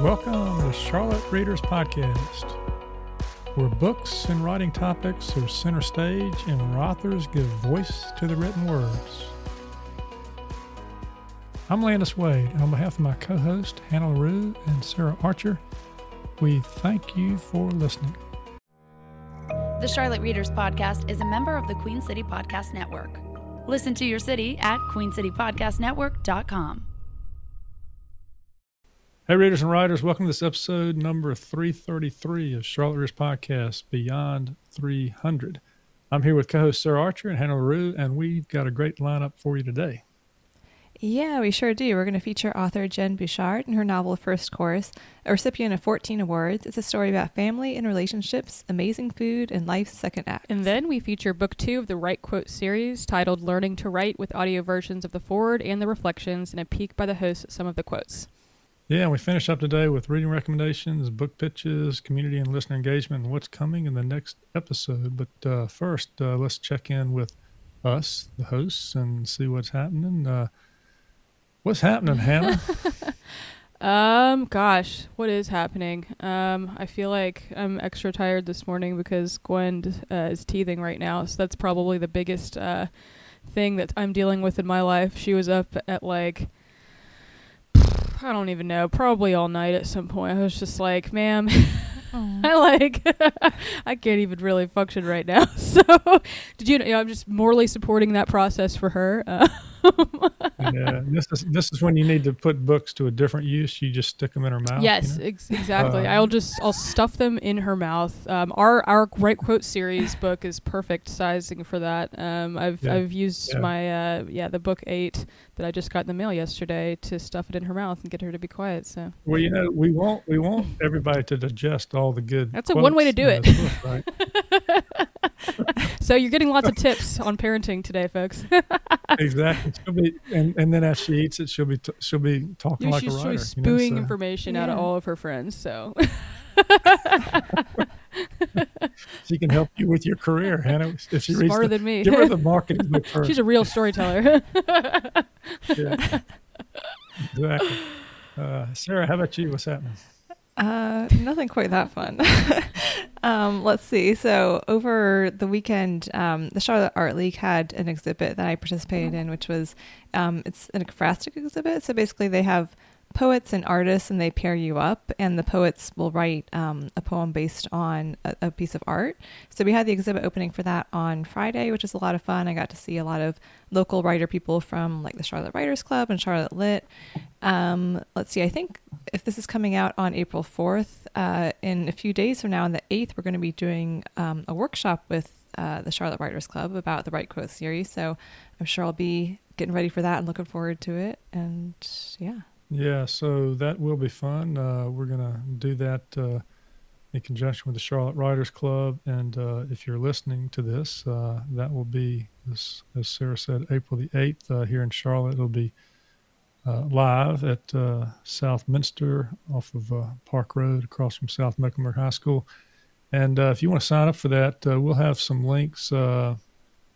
Welcome to Charlotte Readers Podcast, where books and writing topics are center stage and authors give voice to the written words. I'm Landis Wade, and on behalf of my co host, Hannah LaRue and Sarah Archer, we thank you for listening. The Charlotte Readers Podcast is a member of the Queen City Podcast Network. Listen to your city at queencitypodcastnetwork.com. Hey, readers and writers, welcome to this episode number 333 of Charlotte Readers Podcast Beyond 300. I'm here with co host Sarah Archer and Hannah LaRue, and we've got a great lineup for you today. Yeah, we sure do. We're going to feature author Jenn Bouchard and her novel First Course, a recipient of 14 awards. It's a story about family and relationships, amazing food, and life's second act. And then we feature book two of the Write Quote series titled Learning to Write with audio versions of the forward and the reflections and a peek by the host at some of the quotes. Yeah, we finish up today with reading recommendations, book pitches, community and listener engagement, and what's coming in the next episode. But uh, first, uh, let's check in with us, the hosts, and see what's happening. Uh, what's happening, Hannah? um, gosh, what is happening? Um, I feel like I'm extra tired this morning because Gwen uh, is teething right now, so that's probably the biggest uh, thing that I'm dealing with in my life. She was up at like I don't even know, probably all night at some point. I was just like, ma'am, I like, I can't even really function right now. So, did you know, you know I'm just morally supporting that process for her. Uh, yeah, this is this is when you need to put books to a different use. You just stick them in her mouth. Yes, you know? ex- exactly. Uh, I'll just I'll stuff them in her mouth. Um, our our Write Quote series book is perfect sizing for that. Um, I've yeah. I've used yeah. my uh, yeah the book eight that I just got in the mail yesterday to stuff it in her mouth and get her to be quiet. So well, you know, we want we want everybody to digest all the good. That's a one way to do it. Book, right? so you're getting lots of tips on parenting today, folks. exactly. She'll be, and, and then as she eats it, she'll be t- she'll be talking yeah, like she's a writer. spewing you know, so. information yeah. out of all of her friends. So she can help you with your career, Hannah. If she smarter reads the, than me, give her the marketing book first. She's a real storyteller. yeah, exactly. Uh, Sarah, how about you? What's happening? Uh, nothing quite that fun. um, let's see. So over the weekend, um, the Charlotte Art League had an exhibit that I participated in, which was um, it's an ekphrastic exhibit. So basically, they have poets and artists, and they pair you up, and the poets will write um, a poem based on a, a, piece of art. So we had the exhibit opening for that on Friday, which was a lot of fun. I got to see a lot of local writer people from like the Charlotte Writers Club and Charlotte Lit. Um, let's see, I think if this is coming out on April 4th, uh, in a few days from now, on the 8th, we're going to be doing um, a workshop with uh, the Charlotte Writers Club about the Write Quote series. So I'm sure I'll be getting ready for that and looking forward to it. And yeah. Yeah, so that will be fun. Uh, we're going to do that uh, in conjunction with the Charlotte Writers Club. And uh, if you're listening to this, uh, that will be, as, as, Sarah said, April the 8th uh, here in Charlotte. It'll be uh, live at Southminster off of Park Road across from South Mecklenburg High School. And if you want to sign up for that, we'll have some links. maybe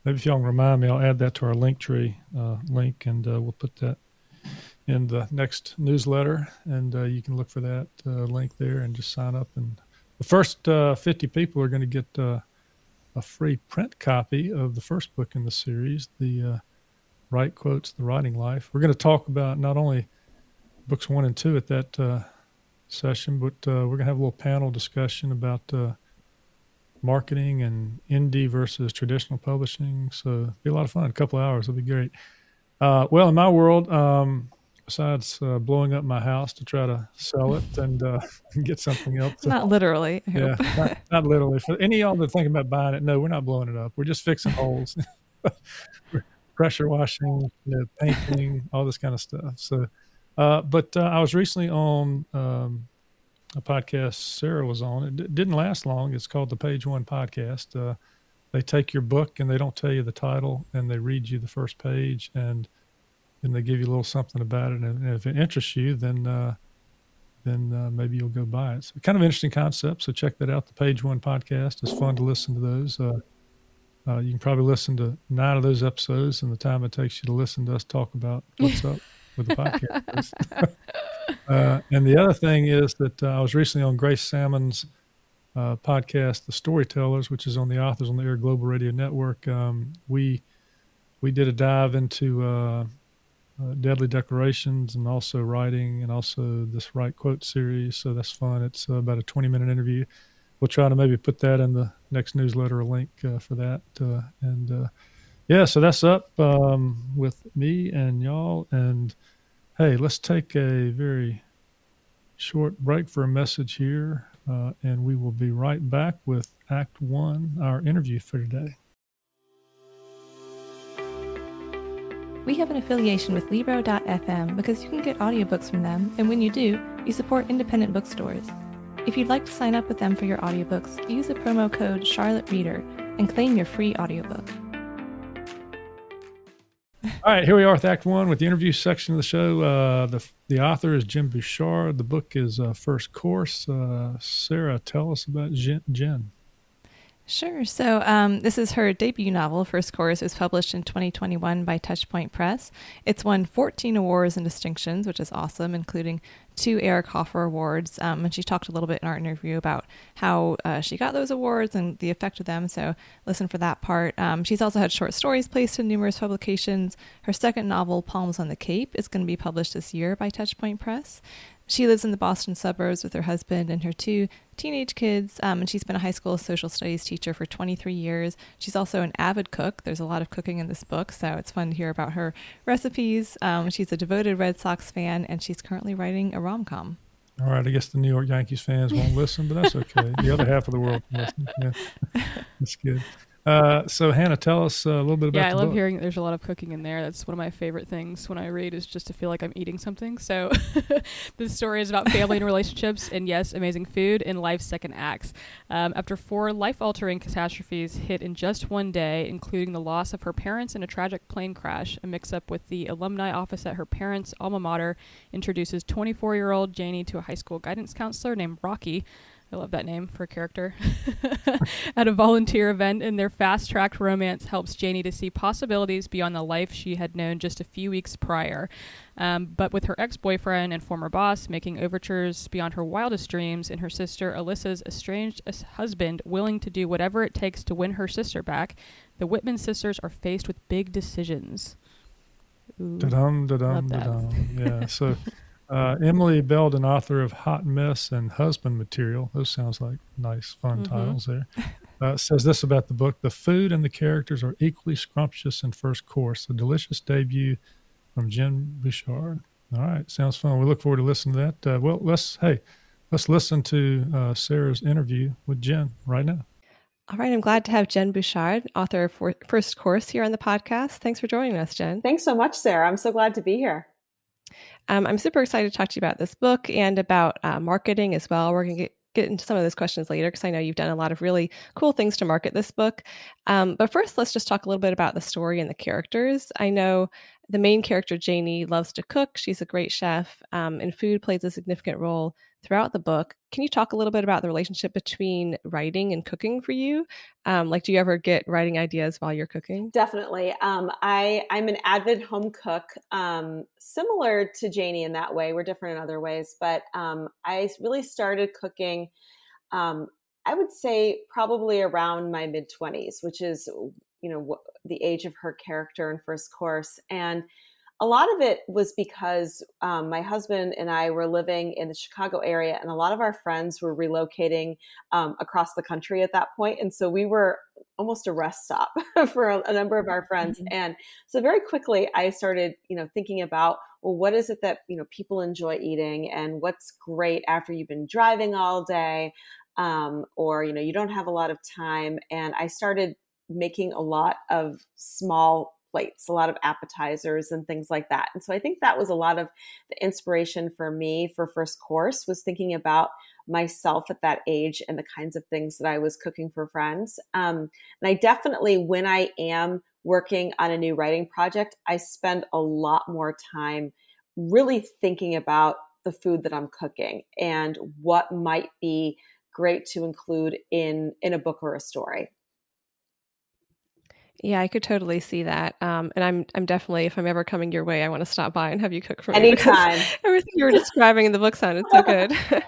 if y'all remind me, I'll add that to our link tree link and we'll put that in the next newsletter, and uh, you can look for that uh, link there and just sign up. And the first uh, 50 people are going to get uh, a free print copy of the first book in the series, the uh, Write Quotes, The Writing Life. We're going to talk about not only books one and two at that uh, session, but we're going to have a little panel discussion about marketing and indie versus traditional publishing. So it'll be a lot of fun. A couple hours will be great. Well, in my world, um, besides uh, blowing up my house to try to sell it and uh, get something else. Not literally. yeah, not, not, literally. For any of y'all that think about buying it, no, we're not blowing it up. We're just fixing holes, pressure washing, you know, painting, all this kind of stuff. So, uh, but uh, I was recently on um, a podcast Sarah was on. It d- didn't last long. It's called the Page One Podcast. Uh, they take your book and they don't tell you the title and they read you the first page and then they give you a little something about it. And if it interests you, then uh, then uh, maybe you'll go buy it. So kind of interesting concept. So check that out. The Page One podcast. It's fun to listen to those. Uh, uh, you can probably listen to nine of those episodes in the time it takes you to listen to us talk about what's up with the podcast. uh, and the other thing is that uh, I was recently on Grace Sammon's uh, podcast, The Storytellers, which is on the Authors on the Air Global Radio Network. Um, we we did a dive into uh, Deadly Declarations and also writing and also this Write Quote series. So that's fun. It's uh, about a 20 minute interview. We'll try to maybe put that in the next newsletter, a link uh, for that. Uh, and uh, yeah, so that's up um, with me and y'all. And hey, let's take a very short break for a message here. And we will be right back with Act One, our interview for today. We have an affiliation with Libro.fm because you can get audiobooks from them, and when you do, you support independent bookstores. If you'd like to sign up with them for your audiobooks, use the promo code Charlotte Reader and claim your free audiobook. All right, here we are with Act One with the interview section of the show. Uh, the the author is Jenn Bouchard. The book is uh, First Course. Uh, Sarah, tell us about Jenn. Jenn. Sure. So um, this is her debut novel, First Course. It was published in 2021 by Touchpoint Press. It's won 14 awards and distinctions, which is awesome, including two Eric Hoffer Awards. Um, and she talked a little bit in our interview about how uh, she got those awards and the effect of them. So listen for that part. Um, she's also had short stories placed in numerous publications. Her second novel, Palms on the Cape, is going to be published this year by Touchpoint Press. She lives in the Boston suburbs with her husband and her two teenage kids, um, and she's been a high school social studies teacher for 23 years. She's also an avid cook. There's a lot of cooking in this book, so it's fun to hear about her recipes. Um, she's a devoted Red Sox fan, and she's currently writing a rom com. All right, I guess the New York Yankees fans won't listen, but that's okay. the other half of the world can listen. Yeah, that's good. Uh, so Hannah, tell us uh, a little bit about. Yeah, I love book. hearing there's a lot of cooking in there. That's one of my favorite things when I read is just to feel like I'm eating something. So this story is about family and relationships, and yes, amazing food and life's second acts. Um, after four life-altering catastrophes hit in just one day, including the loss of her parents in a tragic plane crash, a mix-up with the alumni office at her parents' alma mater introduces 24-year-old Janie to a high school guidance counselor named Rocky I love that name for a character. At a volunteer event, and their fast tracked romance helps Janie to see possibilities beyond the life she had known just a few weeks prior. Um, but with her ex boyfriend and former boss making overtures beyond her wildest dreams, and her sister Alyssa's estranged husband willing to do whatever it takes to win her sister back, the Whitman sisters are faced with big decisions. Da-dum, da-dum, da-dum. Yeah, so. Uh, Emily Belden, author of Hot Mess and Husband Material, those sounds like nice, fun mm-hmm. titles there, uh, says this about the book The food and the characters are equally scrumptious in first course. A delicious debut from Jenn Bouchard. All right, sounds fun. We look forward to listening to that. Uh, well, let's, hey, let's listen to uh, Sarah's interview with Jenn right now. All right, I'm glad to have Jenn Bouchard, author of First Course, here on the podcast. Thanks for joining us, Jenn. Thanks so much, Sarah. I'm so glad to be here. Um, I'm super excited to talk to you about this book and about uh, marketing as well. We're going to get get into some of those questions later because I know you've done a lot of really cool things to market this book. Um, but first, let's just talk a little bit about the story and the characters. I know the main character, Janie, loves to cook. She's a great chef, um, and food plays a significant role throughout the book. Can you talk a little bit about the relationship between writing and cooking for you? Um, like, do you ever get writing ideas while you're cooking? Definitely. Um, I I'm an avid home cook, um, similar to Janie in that way. We're different in other ways, but um, I really started cooking. Um, I would say probably around my mid twenties, which is you know the age of her character in First Course, and a lot of it was because um, my husband and I were living in the Chicago area, and a lot of our friends were relocating um, across the country at that point, and so we were almost a rest stop for a, a, number of our friends. Mm-hmm. And so very quickly, I started, you know, thinking about well, what is it that you know people enjoy eating, and what's great after you've been driving all day, um, or you know you don't have a lot of time. And I started making a lot of small plates, a lot of appetizers and things like that. And so I think that was a lot of the inspiration for me for first course was thinking about myself at that age and the kinds of things that I was cooking for friends. Um, and I definitely, when I am working on a new writing project, I spend a lot more time really thinking about the food that I'm cooking and what might be great to include in in a book or a story. Yeah, I could totally see that. Um, and I'm I'm definitely if I'm ever coming your way, I want to stop by and have you cook for me. Anytime. Everything you were describing in the book sounded so good.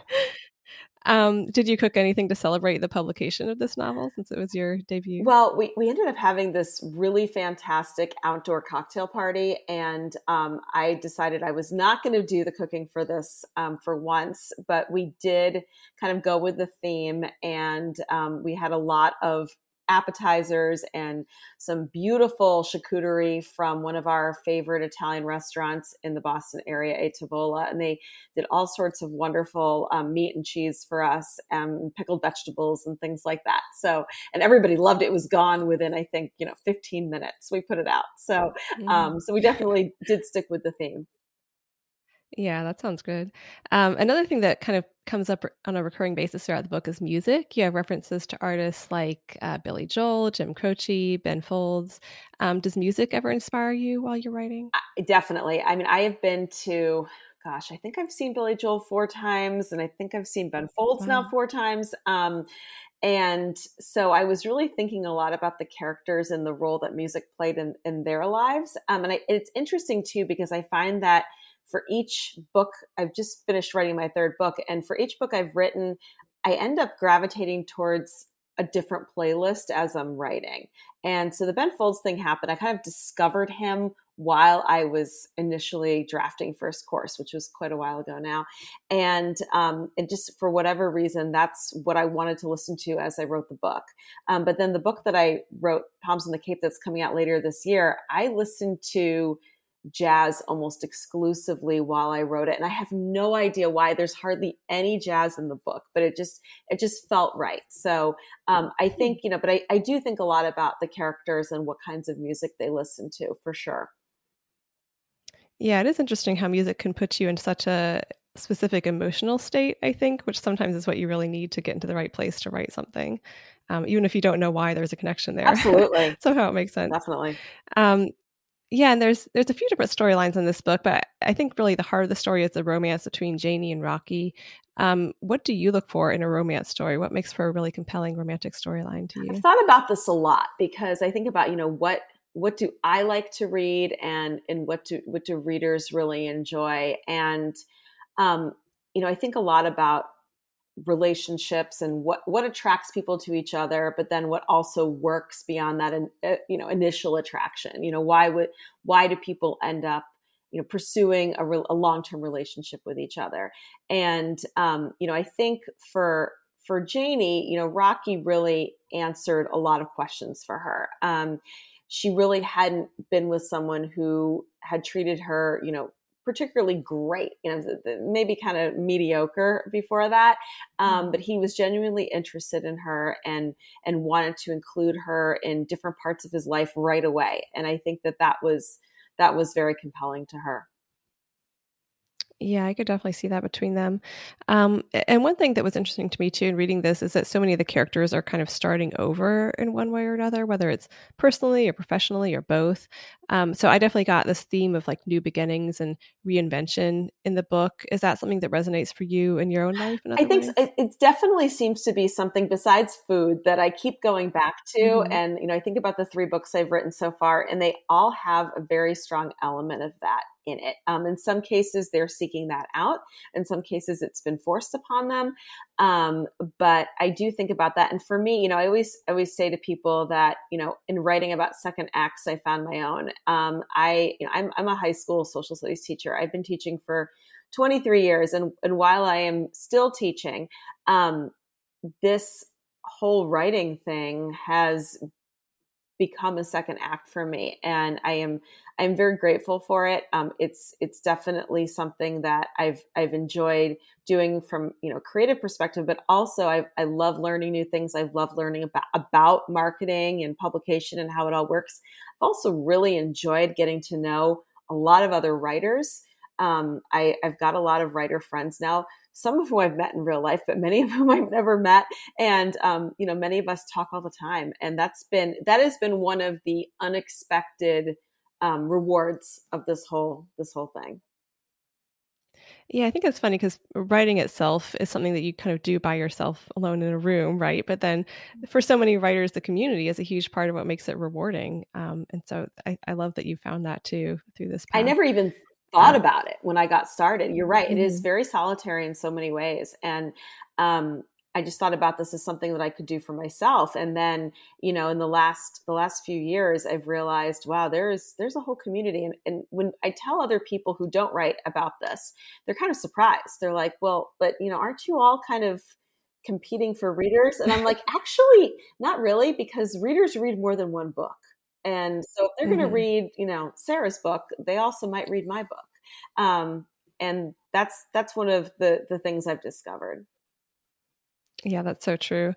Um, did you cook anything to celebrate the publication of this novel since it was your debut? Well, we, we ended up having this really fantastic outdoor cocktail party, and um, I decided I was not going to do the cooking for this um, for once, but we did kind of go with the theme, and um, we had a lot of appetizers and some beautiful charcuterie from one of our favorite Italian restaurants in the Boston area, A Tavola. And they did all sorts of wonderful um, meat and cheese for us, and pickled vegetables and things like that. So, and everybody loved it. It was gone within, I think, you know, 15 minutes. We put it out. So, um, so we definitely did stick with the theme. Yeah, that sounds good. Um, another thing that kind of comes up on a recurring basis throughout the book is music. You have references to artists like uh, Billy Joel, Jim Croce, Ben Folds. Um, does music ever inspire you while you're writing? I, definitely. I mean, I have been to, gosh, I think I've seen Billy Joel four times, and I think I've seen Ben Folds wow. now four times. Um, and so I was really thinking a lot about the characters and the role that music played in, in their lives. Um, and I, it's interesting too because I find that for each book, I've just finished writing my third book, and for each book I've written, I end up gravitating towards a different playlist as I'm writing. And so the Ben Folds thing happened. I kind of discovered him while I was initially drafting First Course, which was quite a while ago now. And um, and just for whatever reason, that's what I wanted to listen to as I wrote the book. Um, but then the book that I wrote, Palms on the Cape, that's coming out later this year, I listened to jazz almost exclusively while I wrote it. And I have no idea why there's hardly any jazz in the book, but it just, it just felt right. So, um, I hmm. think, you know, but I, I do think a lot about the characters and what kinds of music they listen to for sure. Yeah, it is interesting how music can put you in such a specific emotional state, I think, which sometimes is what you really need to get into the right place to write something. Um, even if you don't know why there's a connection there. Absolutely. Somehow it makes sense. Definitely. Um, yeah, and there's there's a few different storylines in this book, but I think really the heart of the story is the romance between Janie and Rocky. Um, what do you look for in a romance story? What makes for a really compelling romantic storyline to you? I've thought about this a lot because I think about you know what what do I like to read and and what do what do readers really enjoy and um, you know I think a lot about relationships and what what attracts people to each other but then what also works beyond that and uh, you know initial attraction. You know why would why do people end up you know pursuing a, re- a long-term relationship with each other? And um, you know i think for for janie you know rocky really answered a lot of questions for her. Um, she really hadn't been with someone who had treated her you know particularly great, you know, maybe kind of mediocre before that. Um, mm-hmm. but he was genuinely interested in her and and wanted to include her in different parts of his life right away. And I think that that was that was very compelling to her. Yeah, I could definitely see that between them. Um, and one thing that was interesting to me too in reading this is that so many of the characters are kind of starting over in one way or another, whether it's personally or professionally or both. Um, so I definitely got this theme of like new beginnings and reinvention in the book. Is that something that resonates for you in your own life? I think so. it, it, definitely seems to be something besides food that I keep going back to. Mm-hmm. And, you know, I think about the three books I've written so far, and they all have a very strong element of that in it. Um, in some cases, they're seeking that out. In some cases, it's been forced upon them. Um, but I do think about that. And for me, you know, I always I always say to people that you know, in writing about second acts, I found my own. Um, I you know, I'm I'm a high school social studies teacher. I've been teaching for 23 years, and and while I am still teaching, um, this whole writing thing has become a second act for me and i am i'm very grateful for it um, it's it's definitely something that i've i've enjoyed doing from you know creative perspective but also i i love learning new things i've loved learning about about marketing and publication and how it all works i've also really enjoyed getting to know a lot of other writers um, I, I've got a lot of writer friends now some of whom I've met in real life, but many of whom I've never met. And, um, you know, many of us talk all the time. And that's been, that has been one of the unexpected um, rewards of this whole, this whole thing. Yeah, I think it's funny because writing itself is something that you kind of do by yourself alone in a room, right? But then for so many writers, the community is a huge part of what makes it rewarding. Um, and so I, I, love that you found that too through this. Path. I never even thought about it when I got started. You're right. Mm-hmm. It is mm-hmm. very solitary in so many ways. And um, I just thought about this as something that I could do for myself. And then, you know, in the last the last few years, I've realized, wow, there's there's a whole community. And, and when I tell other people who don't write about this, they're kind of surprised. They're like, well, but you know, aren't you all kind of competing for readers? And I'm like, actually, not really, because readers read more than one book. And so if they're mm-hmm. going to read, you know, Sarah's book, they also might read my book. Um, and that's that's one of the the things I've discovered. Yeah, that's so true.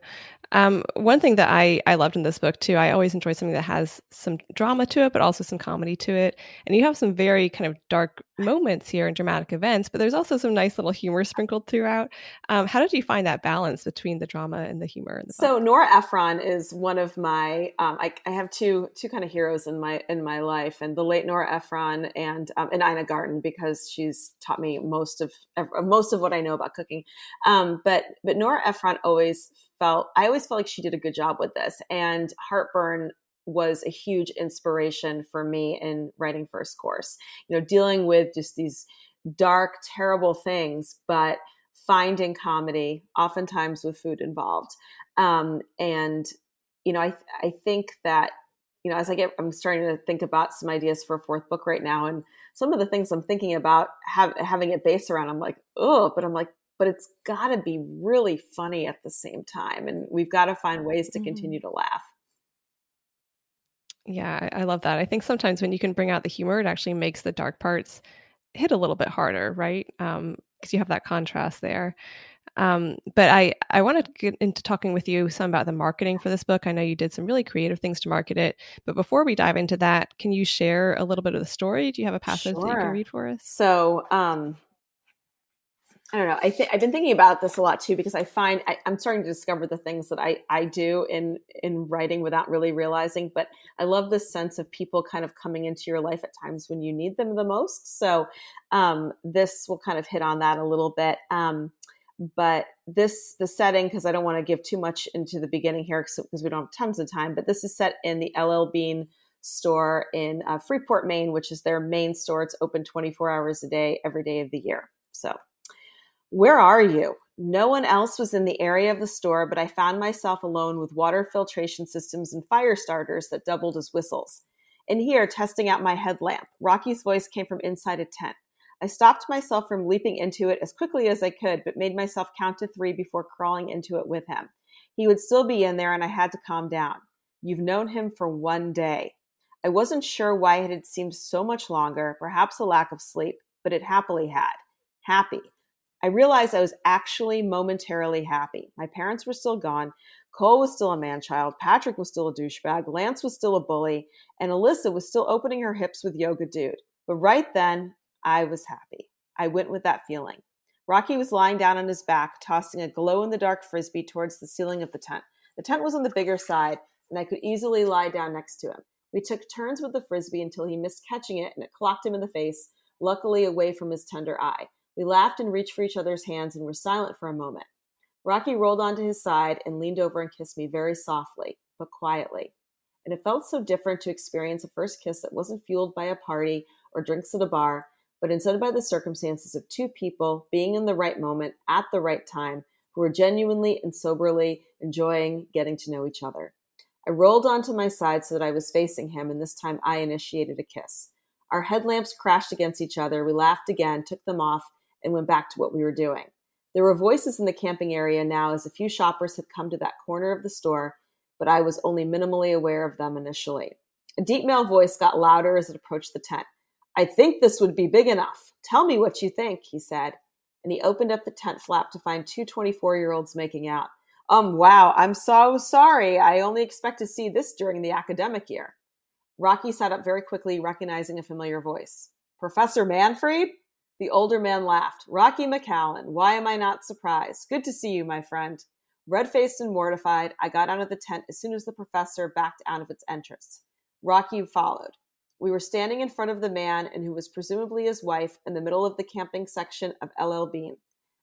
Um, one thing that I, I loved in this book too, I always enjoy something that has some drama to it, but also some comedy to it. And you have some very kind of dark moments here and dramatic events, but there's also some nice little humor sprinkled throughout. Um, how did you find that balance between the drama and the humor? The so Nora Ephron is one of my, um, I, I, have two two kind of heroes in my in my life, and the late Nora Ephron and um, and Ina Garten because she's taught me most of most of what I know about cooking. Um, but but Nora Ephron always felt I always felt like she did a good job with this. And Heartburn was a huge inspiration for me in writing first course. You know, dealing with just these dark, terrible things, but finding comedy, oftentimes with food involved. Um, and you know, I I think that you know, as I get, I'm starting to think about some ideas for a fourth book right now, and some of the things I'm thinking about have, having it based around, I'm like, oh, but I'm like, but it's got to be really funny at the same time. And we've got to find ways to mm-hmm. continue to laugh. Yeah, I love that. I think sometimes when you can bring out the humor, it actually makes the dark parts hit a little bit harder, right? Because um, you have that contrast there. Um, but I, I want to get into talking with you some about the marketing for this book. I know you did some really creative things to market it. But before we dive into that, can you share a little bit of the story? Do you have a passage sure. that you can read for us? So, um, I don't know. I think I've been thinking about this a lot too because I find I, am starting to discover the things that I I do in in writing without really realizing. But I love this sense of people kind of coming into your life at times when you need them the most. So um, this will kind of hit on that a little bit. Um, but this the setting because I don't want to give too much into the beginning here because we don't have tons of time. But this is set in the LL Bean store in uh, Freeport, Maine, which is their main store. It's open 24 hours a day, every day of the year. So where are you? No one else was in the area of the store, but I found myself alone with water filtration systems and fire starters that doubled as whistles. In here, testing out my headlamp, Rocky's voice came from inside a tent. I stopped myself from leaping into it as quickly as I could, but made myself count to three before crawling into it with him. He would still be in there, and I had to calm down. You've known him for one day. I wasn't sure why it had seemed so much longer, perhaps a lack of sleep, but it happily had. Happy. I realized I was actually momentarily happy. My parents were still gone. Cole was still a man child. Patrick was still a douchebag. Lance was still a bully. And Alyssa was still opening her hips with Yoga Dude. But right then, I was happy. I went with that feeling. Rocky was lying down on his back, tossing a glow in the dark frisbee towards the ceiling of the tent. The tent was on the bigger side, and I could easily lie down next to him. We took turns with the frisbee until he missed catching it and it clocked him in the face, luckily away from his tender eye. We laughed and reached for each other's hands and were silent for a moment. Rocky rolled onto his side and leaned over and kissed me very softly, but quietly. And it felt so different to experience a first kiss that wasn't fueled by a party or drinks at a bar, but instead by the circumstances of two people being in the right moment at the right time who were genuinely and soberly enjoying getting to know each other. I rolled onto my side so that I was facing him, and this time I initiated a kiss. Our headlamps crashed against each other. We laughed again, took them off, and went back to what we were doing. There were voices in the camping area now as a few shoppers had come to that corner of the store, but I was only minimally aware of them initially. A deep male voice got louder as it approached the tent. I think this would be big enough. Tell me what you think, he said. And he opened up the tent flap to find two 24 year olds making out. Um, wow, I'm so sorry. I only expect to see this during the academic year. Rocky sat up very quickly, recognizing a familiar voice. Professor Manfred? The older man laughed. Rocky McCallum, why am I not surprised? Good to see you, my friend. Red faced and mortified, I got out of the tent as soon as the professor backed out of its entrance. Rocky followed. We were standing in front of the man and who was presumably his wife in the middle of the camping section of LL Bean.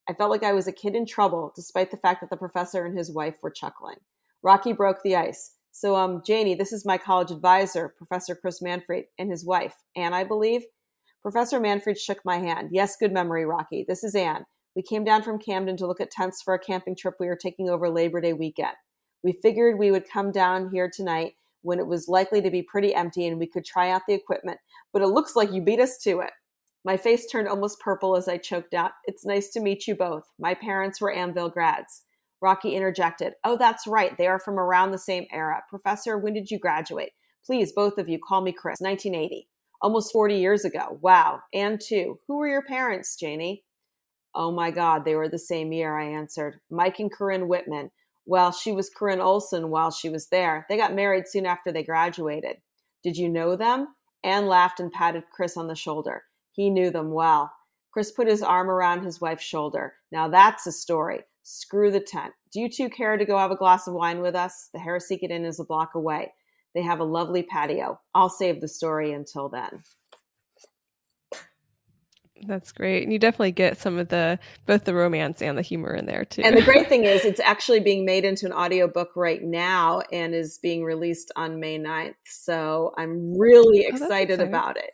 I felt like I was a kid in trouble, despite the fact that the professor and his wife were chuckling. Rocky broke the ice. So, um, Janie, this is my college advisor, Professor Chris Manfred, and his wife, Anne, I believe. Professor Manfred shook my hand. Yes, good memory, Rocky. This is Anne. We came down from Camden to look at tents for a camping trip we were taking over Labor Day weekend. We figured we would come down here tonight when it was likely to be pretty empty and we could try out the equipment, but it looks like you beat us to it. My face turned almost purple as I choked out, It's nice to meet you both. My parents were Anvil grads. Rocky interjected, Oh, that's right. They are from around the same era. Professor, when did you graduate? Please, both of you, call me Chris. 1980. Almost 40 years ago. Wow. And two. Who were your parents, Janie? Oh my God, they were the same year, I answered. Mike and Corinne Whitman. Well, she was Corinne Olson while she was there. They got married soon after they graduated. Did you know them? Anne laughed and patted Chris on the shoulder. He knew them well. Chris put his arm around his wife's shoulder. Now that's a story. Screw the tent. Do you two care to go have a glass of wine with us? The Harraseeket Inn is a block away. They have a lovely patio. I'll save the story until then. That's great. And you definitely get some of the both the romance and the humor in there too. And the great thing is it's actually being made into an audiobook right now and is being released on May 9th. So I'm really oh, excited oh, about it.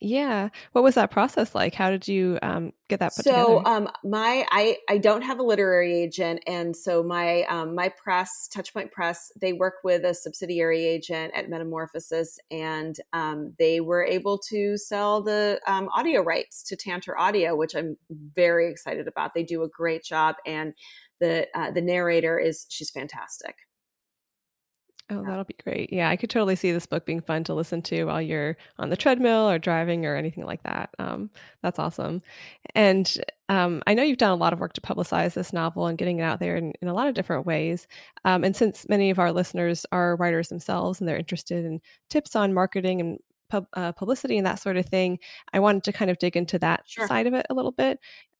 Yeah. What was that process like? How did you um, get that put so, together? um, my I I don't have a literary agent, and so my um, my press, Touchpoint Press, they work with a subsidiary agent at Metamorphosis, and um, they were able to sell the um, audio rights to Tantor Audio, which I'm very excited about. They do a great job, and the uh, the narrator is she's fantastic. Oh, that'll be great. Yeah, I could totally see this book being fun to listen to while you're on the treadmill or driving or anything like that. Um, that's awesome. And um, I know you've done a lot of work to publicize this novel and getting it out there in, in a lot of different ways. Um, and since many of our listeners are writers themselves and they're interested in tips on marketing and pub, uh, publicity and that sort of thing, I wanted to kind of dig into that sure. side of it a little bit.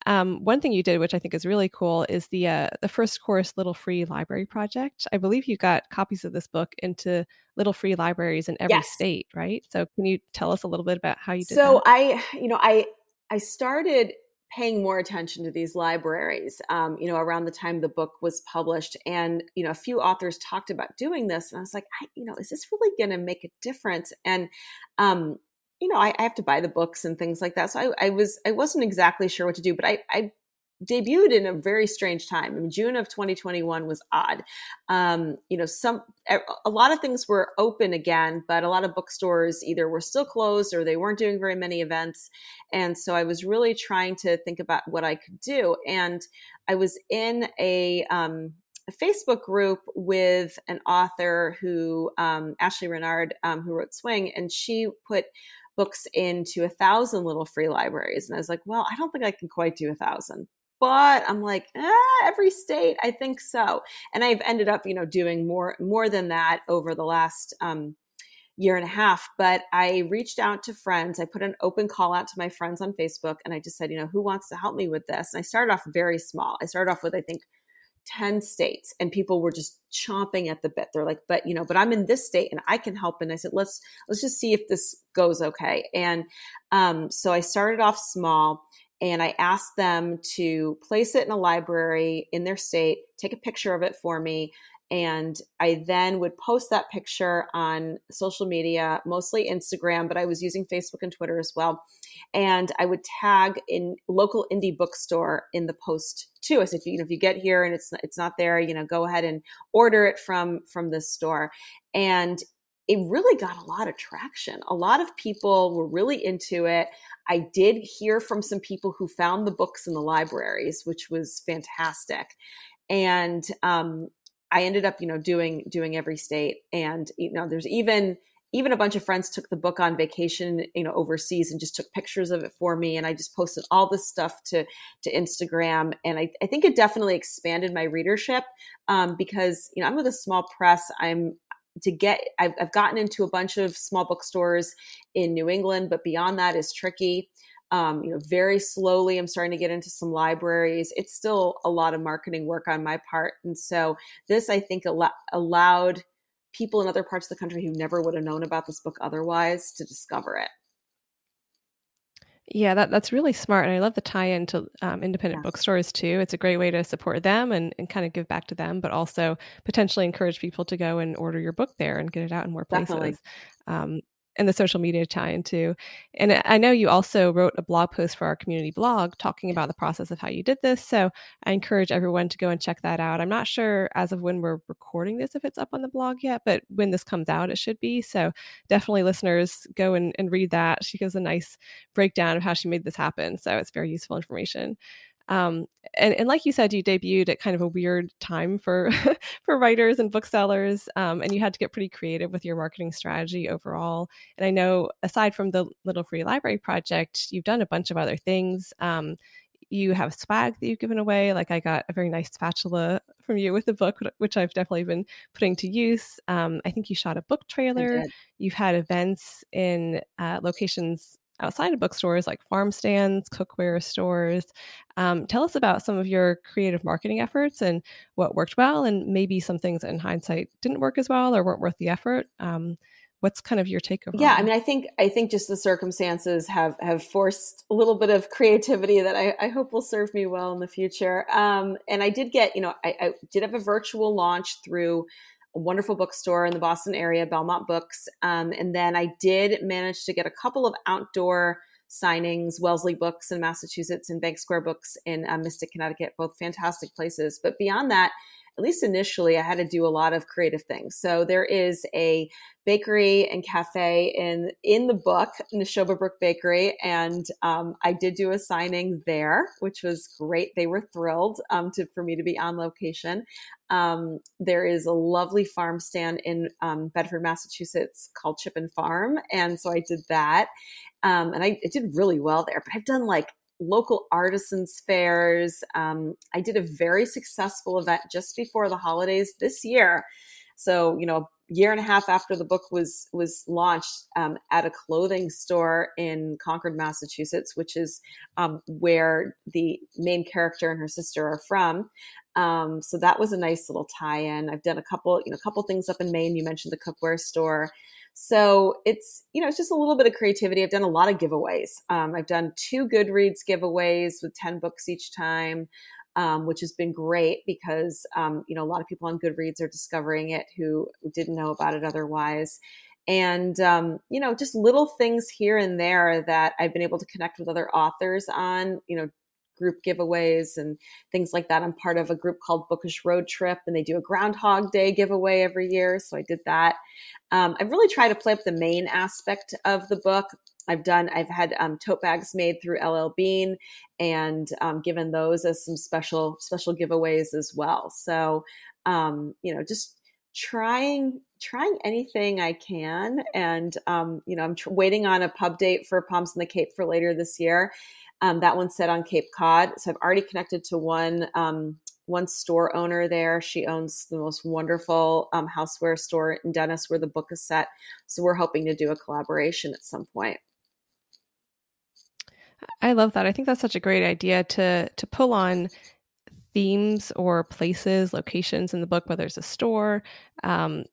Um, one thing you did, which I think is really cool, is the uh, the first course Little Free Library project. I believe you got copies of this book into little free libraries in every yes. state, right? So, can you tell us a little bit about how you did so that? I, you know, I I started paying more attention to these libraries um, you know around the time the book was published and you know a few authors talked about doing this and i was like I, you know is this really going to make a difference and um, you know, I, I, have to buy the books and things like that. So I, I, was, I wasn't exactly sure what to do, but I, I debuted in a very strange time. I mean, June of 2021 was odd. Um, you know, some, a lot of things were open again, but a lot of bookstores either were still closed or they weren't doing very many events. And so I was really trying to think about what I could do. And I was in a, um, a Facebook group with an author who, um, Ashley Renard, um, who wrote Swing, and she put books into a thousand little free libraries. And I was like, well, I don't think I can quite do a thousand. But I'm like, eh, every state, I think so. And I've ended up, you know, doing more more than that over the last um, year and a half. But I reached out to friends. I put an open call out to my friends on Facebook, and I just said, you know, who wants to help me with this? And I started off very small. I started off with, I think, 10 states and people were just chomping at the bit. They're like but you know but i'm in this state and i can help. And i said let's let's just see if this goes okay. And um, so i started off small and i asked them to place it in a library in their state take a picture of it for me and I then would post that picture on social media, mostly Instagram, but I was using Facebook and Twitter as well. And I would tag in local indie bookstore in the post too. I said, you know, if you get here and it's it's not there, you know, go ahead and order it from from this store. And it really got a lot of traction. A lot of people were really into it. I did hear from some people who found the books in the libraries, which was fantastic. And um, I ended up, you know, doing doing every state, and you know, there's even even a bunch of friends took the book on vacation, you know, overseas and just took pictures of it for me. And I just posted all this stuff to to Instagram, and I, I think it definitely expanded my readership um, because you know I'm with a small press. I'm to get I've, I've gotten into a bunch of small bookstores in New England, but beyond that is tricky um, you know, very slowly I'm starting to get into some libraries. It's still a lot of marketing work on my part. And so this, I think, al- allowed people in other parts of the country who never would have known about this book otherwise to discover it. Yeah, that, that's really smart. And I love the tie in to um, independent yes. bookstores too. It's a great way to support them and, and kind of give back to them, but also potentially encourage people to go and order your book there and get it out in more places. Um, and the social media tie in too. And I know you also wrote a blog post for our community blog talking about the process of how you did this. So I encourage everyone to go and check that out. I'm not sure as of when we're recording this if it's up on the blog yet, but when this comes out, it should be. So definitely listeners go and, and read that. She gives a nice breakdown of how she made this happen. So it's very useful information. Um, and, and like you said, you debuted at kind of a weird time for for writers and booksellers, um, and you had to get pretty creative with your marketing strategy overall. And I know, aside from the Little Free Library project, you've done a bunch of other things. Um, you have swag that you've given away. Like I got a very nice spatula from you with the book, which I've definitely been putting to use. Um, I think you shot a book trailer. You've had events in uh, locations outside of bookstores like farm stands, cookware stores. Um, tell us about some of your creative marketing efforts and what worked well, and maybe some things in hindsight didn't work as well or weren't worth the effort. Um, what's kind of your take over yeah i mean i think i think just the circumstances have have forced a little bit of creativity that i, I hope will serve me well in the future um, and i did get you know I, I, did have a virtual launch through wonderful bookstore in the Boston area, Belmont Books. Um, and then I did manage to get a couple of outdoor signings, Wellesley Books in Massachusetts and Bank Square Books in uh, Mystic, Connecticut, both fantastic places. But beyond that, at least initially, I had to do a lot of creative things. So there is a bakery and cafe in in the book, Nashoba Brook Bakery, and um, I did do a signing there, which was great. They were thrilled um, to for me to be on location. Um, there is a lovely farm stand in um, Bedford, Massachusetts called Chip-in Farm, and so I did that, um, and I, I did really well there. But I've done like local artisans fairs. Um, I did a very successful event just before the holidays this year. So, you know, year and a half after the book was was launched um, at a clothing store in Concord, Massachusetts, which is um, where the main character and her sister are from. Um, so that was a nice little tie-in. I've done a couple, you know, a couple things up in Maine. You mentioned the cookware store. So it's, you know, it's just a little bit of creativity. I've done a lot of giveaways. Um, I've done two Goodreads giveaways with 10 books each time, um, which has been great because, um, you know, a lot of people on Goodreads are discovering it who didn't know about it otherwise. And, um, you know, just little things here and there that I've been able to connect with other authors on, you know, group giveaways and things like that. I'm part of a group called Bookish Road Trip, and they do a Groundhog Day giveaway every year. So I did that. Um, I've really tried to play up the main aspect of the book. I've done, I've had um, tote bags made through LL Bean and um, given those as some special, special giveaways as well. So, um, you know, just trying trying anything I can. And, um, you know, I'm tr- waiting on a pub date for Palms in the Cape for later this year. Um, that one's set on Cape Cod. So I've already connected to one um, one store owner there. She owns the most wonderful um, houseware store in Dennis where the book is set. So we're hoping to do a collaboration at some point. I love that. I think that's such a great idea to to pull on themes or places, locations in the book, whether it's a store, um,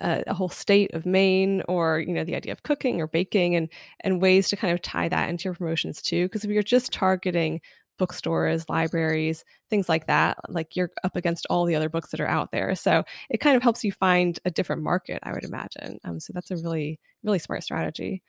a, a, whole state of Maine or you know the idea of cooking or baking and and ways to kind of tie that into your promotions too. Because if you're just targeting bookstores libraries things like that like you're up against all the other books that are out there. So it kind of helps you find a different market i would imagine. Um, so that's a really really smart strategy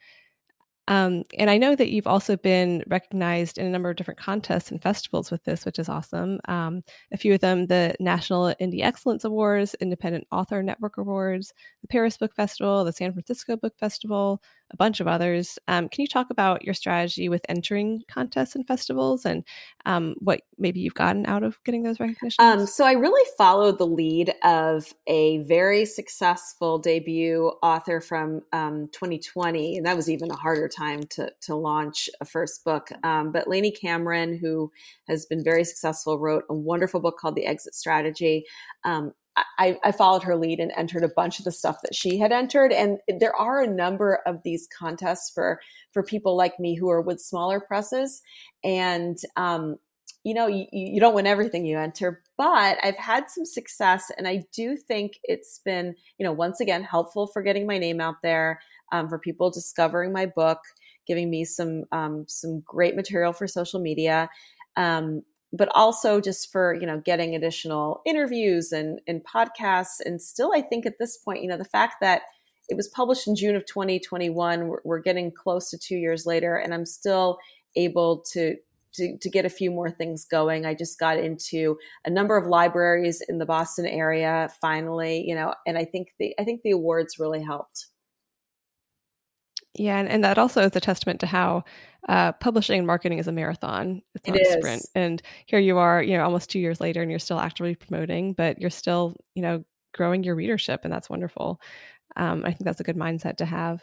um, and I know that you've also been recognized in a number of different contests and festivals with this, which is awesome. Um, a few of them the National Indie Excellence Awards, Independent Author Network Awards, the Paris Book Festival, the San Francisco Book Festival, a bunch of others. Um, can you talk about your strategy with entering contests and festivals and um, what maybe you've gotten out of getting those recognitions? Um, so I really followed the lead of a very successful debut author from 2020, um, and that was even a harder time to, to launch a first book. Um, but Lainey Cameron, who has been very successful, wrote a wonderful book called The Exit Strategy. I, I, followed her lead and entered a bunch of the stuff that she had entered. And there are a number of these contests for for people like me who are with smaller presses. And um, you know, you, you don't win everything you enter, but I've had some success. And I do think it's been, you know, once again, helpful for getting my name out there, um, for people discovering my book, giving me some, um, some great material for social media. Um, but also just for you know getting additional interviews and, and podcasts and still i think at this point you know the fact that it was published in june of 2021 we're, we're getting close to two years later and i'm still able to to, to get a few more things going. I just got into a number of libraries in the Boston area finally, you know, and I think the I think the awards really helped. Yeah, and, and that also is a testament to how uh, publishing and marketing is a marathon. It's not it a sprint. And here you are, you know, almost two years later, and you're still actively promoting, but you're still, you know, growing your readership, and that's wonderful. Um, I think that's a good mindset to have.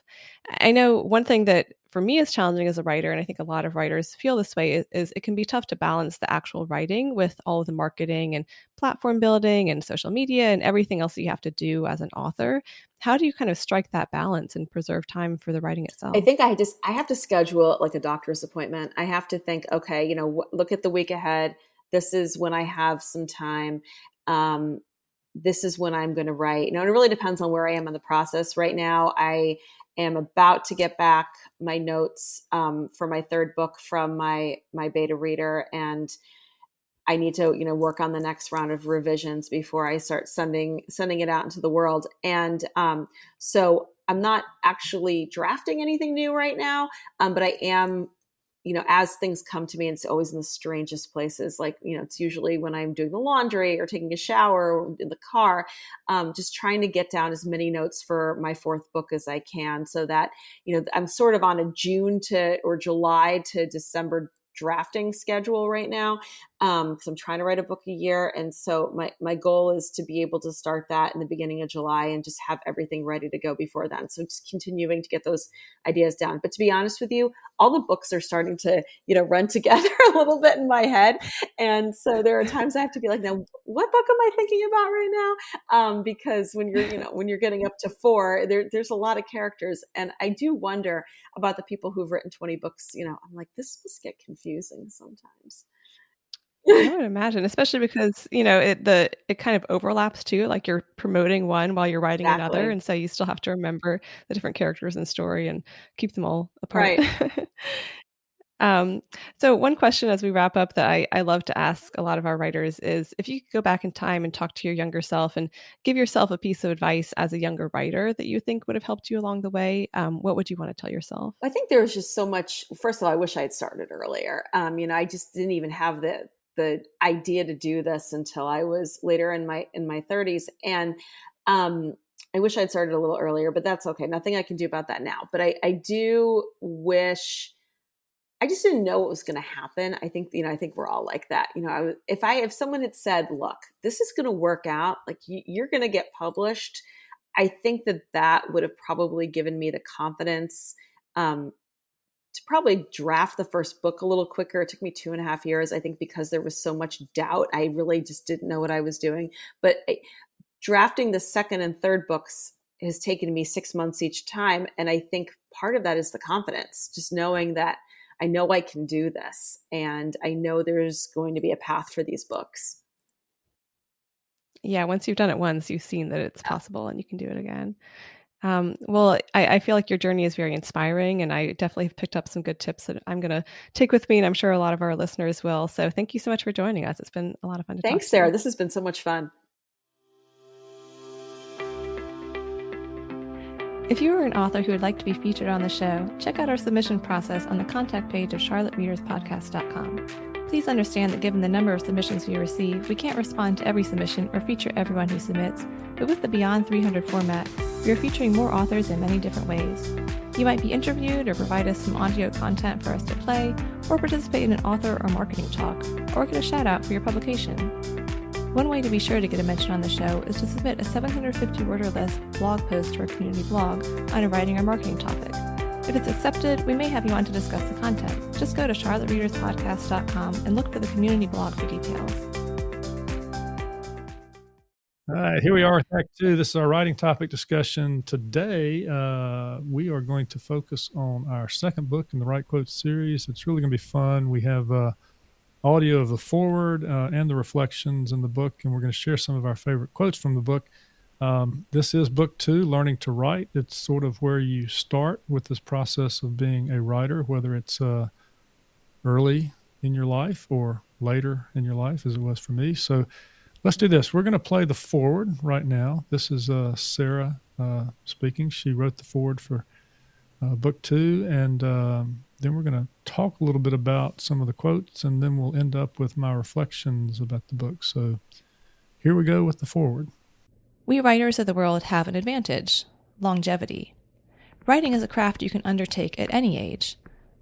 I know one thing that for me is challenging as a writer, and I think a lot of writers feel this way, is, is, it can be tough to balance the actual writing with all of the marketing and platform building and social media and everything else that you have to do as an author. How do you kind of strike that balance and preserve time for the writing itself? I think I just I have to schedule like a doctor's appointment. I have to think, okay, you know, look at the week ahead. This is when I have some time. Um, this is when I'm going to write. You know, it really depends on where I am in the process. Right now, I am about to get back my notes um, for my third book from my my beta reader, and I need to you know work on the next round of revisions before I start sending sending it out into the world. And um, so I'm not actually drafting anything new right now, um, but I am you know, as things come to me, it's always in the strangest places. Like, you know, it's usually when I'm doing the laundry or taking a shower or in the car, um, just trying to get down as many notes for my fourth book as I can so that, you know, I'm sort of on a June to or July to December drafting schedule right now um because i'm trying to write a book a year and so my my goal is to be able to start that in the beginning of july and just have everything ready to go before then. So just continuing to get those ideas down. But to be honest with you all the books are starting to you know run together a little bit in my head. And so there are times i have to be like now what book am i thinking about right now? Um because when you're you know when you're getting up to four there, there's a lot of characters. And i do wonder about the people who've written 20 books you know i'm like this must get confusing sometimes I would imagine, especially because you know it the it kind of overlaps too. Like you're promoting one while you're writing exactly. another, and so you still have to remember the different characters and story and keep them all apart. Right. um, so one question as we wrap up that I, I love to ask a lot of our writers is if you could go back in time and talk to your younger self and give yourself a piece of advice as a younger writer that you think would have helped you along the way, um, what would you want to tell yourself? I think there was just so much. First of all, I wish I had started earlier. Um, you know, I just didn't even have the the idea to do this until I was later in my in my 30s and um I wish I'd started a little earlier, but that's okay. Nothing I can do about that now. But I, I do wish I just didn't know what was going to happen. I think, you know, I think we're all like that. You know, I, if I, if someone had said, look, this is going to work out, like you, you're going to get published, I think that that would have probably given me the confidence um, to probably draft the first book a little quicker. It took me two and a half years, I think, because there was so much doubt. I really just didn't know what I was doing. But I, drafting the second and third books has taken me six months each time. And I think part of that is the confidence, just knowing that I know I can do this and I know there's going to be a path for these books. Yeah, once you've done it once, you've seen that it's possible and you can do it again. Um, well, I, I, feel like your journey is very inspiring, and I definitely have picked up some good tips that I'm going to take with me, and I'm sure a lot of our listeners will. So, thank you so much for joining us. It's been a lot of fun to Thanks, to Sarah. This has been so much fun. If you are an author who would like to be featured on the show, check out our submission process on the contact page of charlottereaderspodcast.com. Please understand that given the number of submissions we receive, we can't respond to every submission or feature everyone who submits, but with the Beyond 300 format, we are featuring more authors in many different ways. You might be interviewed or provide us some audio content for us to play, or participate in an author or marketing talk, or get a shout out for your publication. One way to be sure to get a mention on the show is to submit a 750 word or less blog post to our community blog on a writing or marketing topic. If it's accepted, we may have you on to discuss the content. Just go to charlottereaderspodcast.com and look for the community blog for details. All right, here we are with Act Two. This is our writing topic discussion. Today, uh, we are going to focus on our second book in the Write Quotes series. It's really going to be fun. We have uh, audio of the foreword uh, and the reflections in the book, and we're going to share some of our favorite quotes from the book. Um, this is book two, Learning to Write. It's sort of where you start with this process of being a writer, whether it's uh, early in your life or later in your life, as it was for me. So let's do this. We're going to play the foreword right now. This is uh, Sarah uh, speaking. She wrote the foreword for uh, book two, and um, then we're going to talk a little bit about some of the quotes, and then we'll end up with my reflections about the book. So here we go with the foreword. We writers of the world have an advantage longevity. Writing is a craft you can undertake at any age.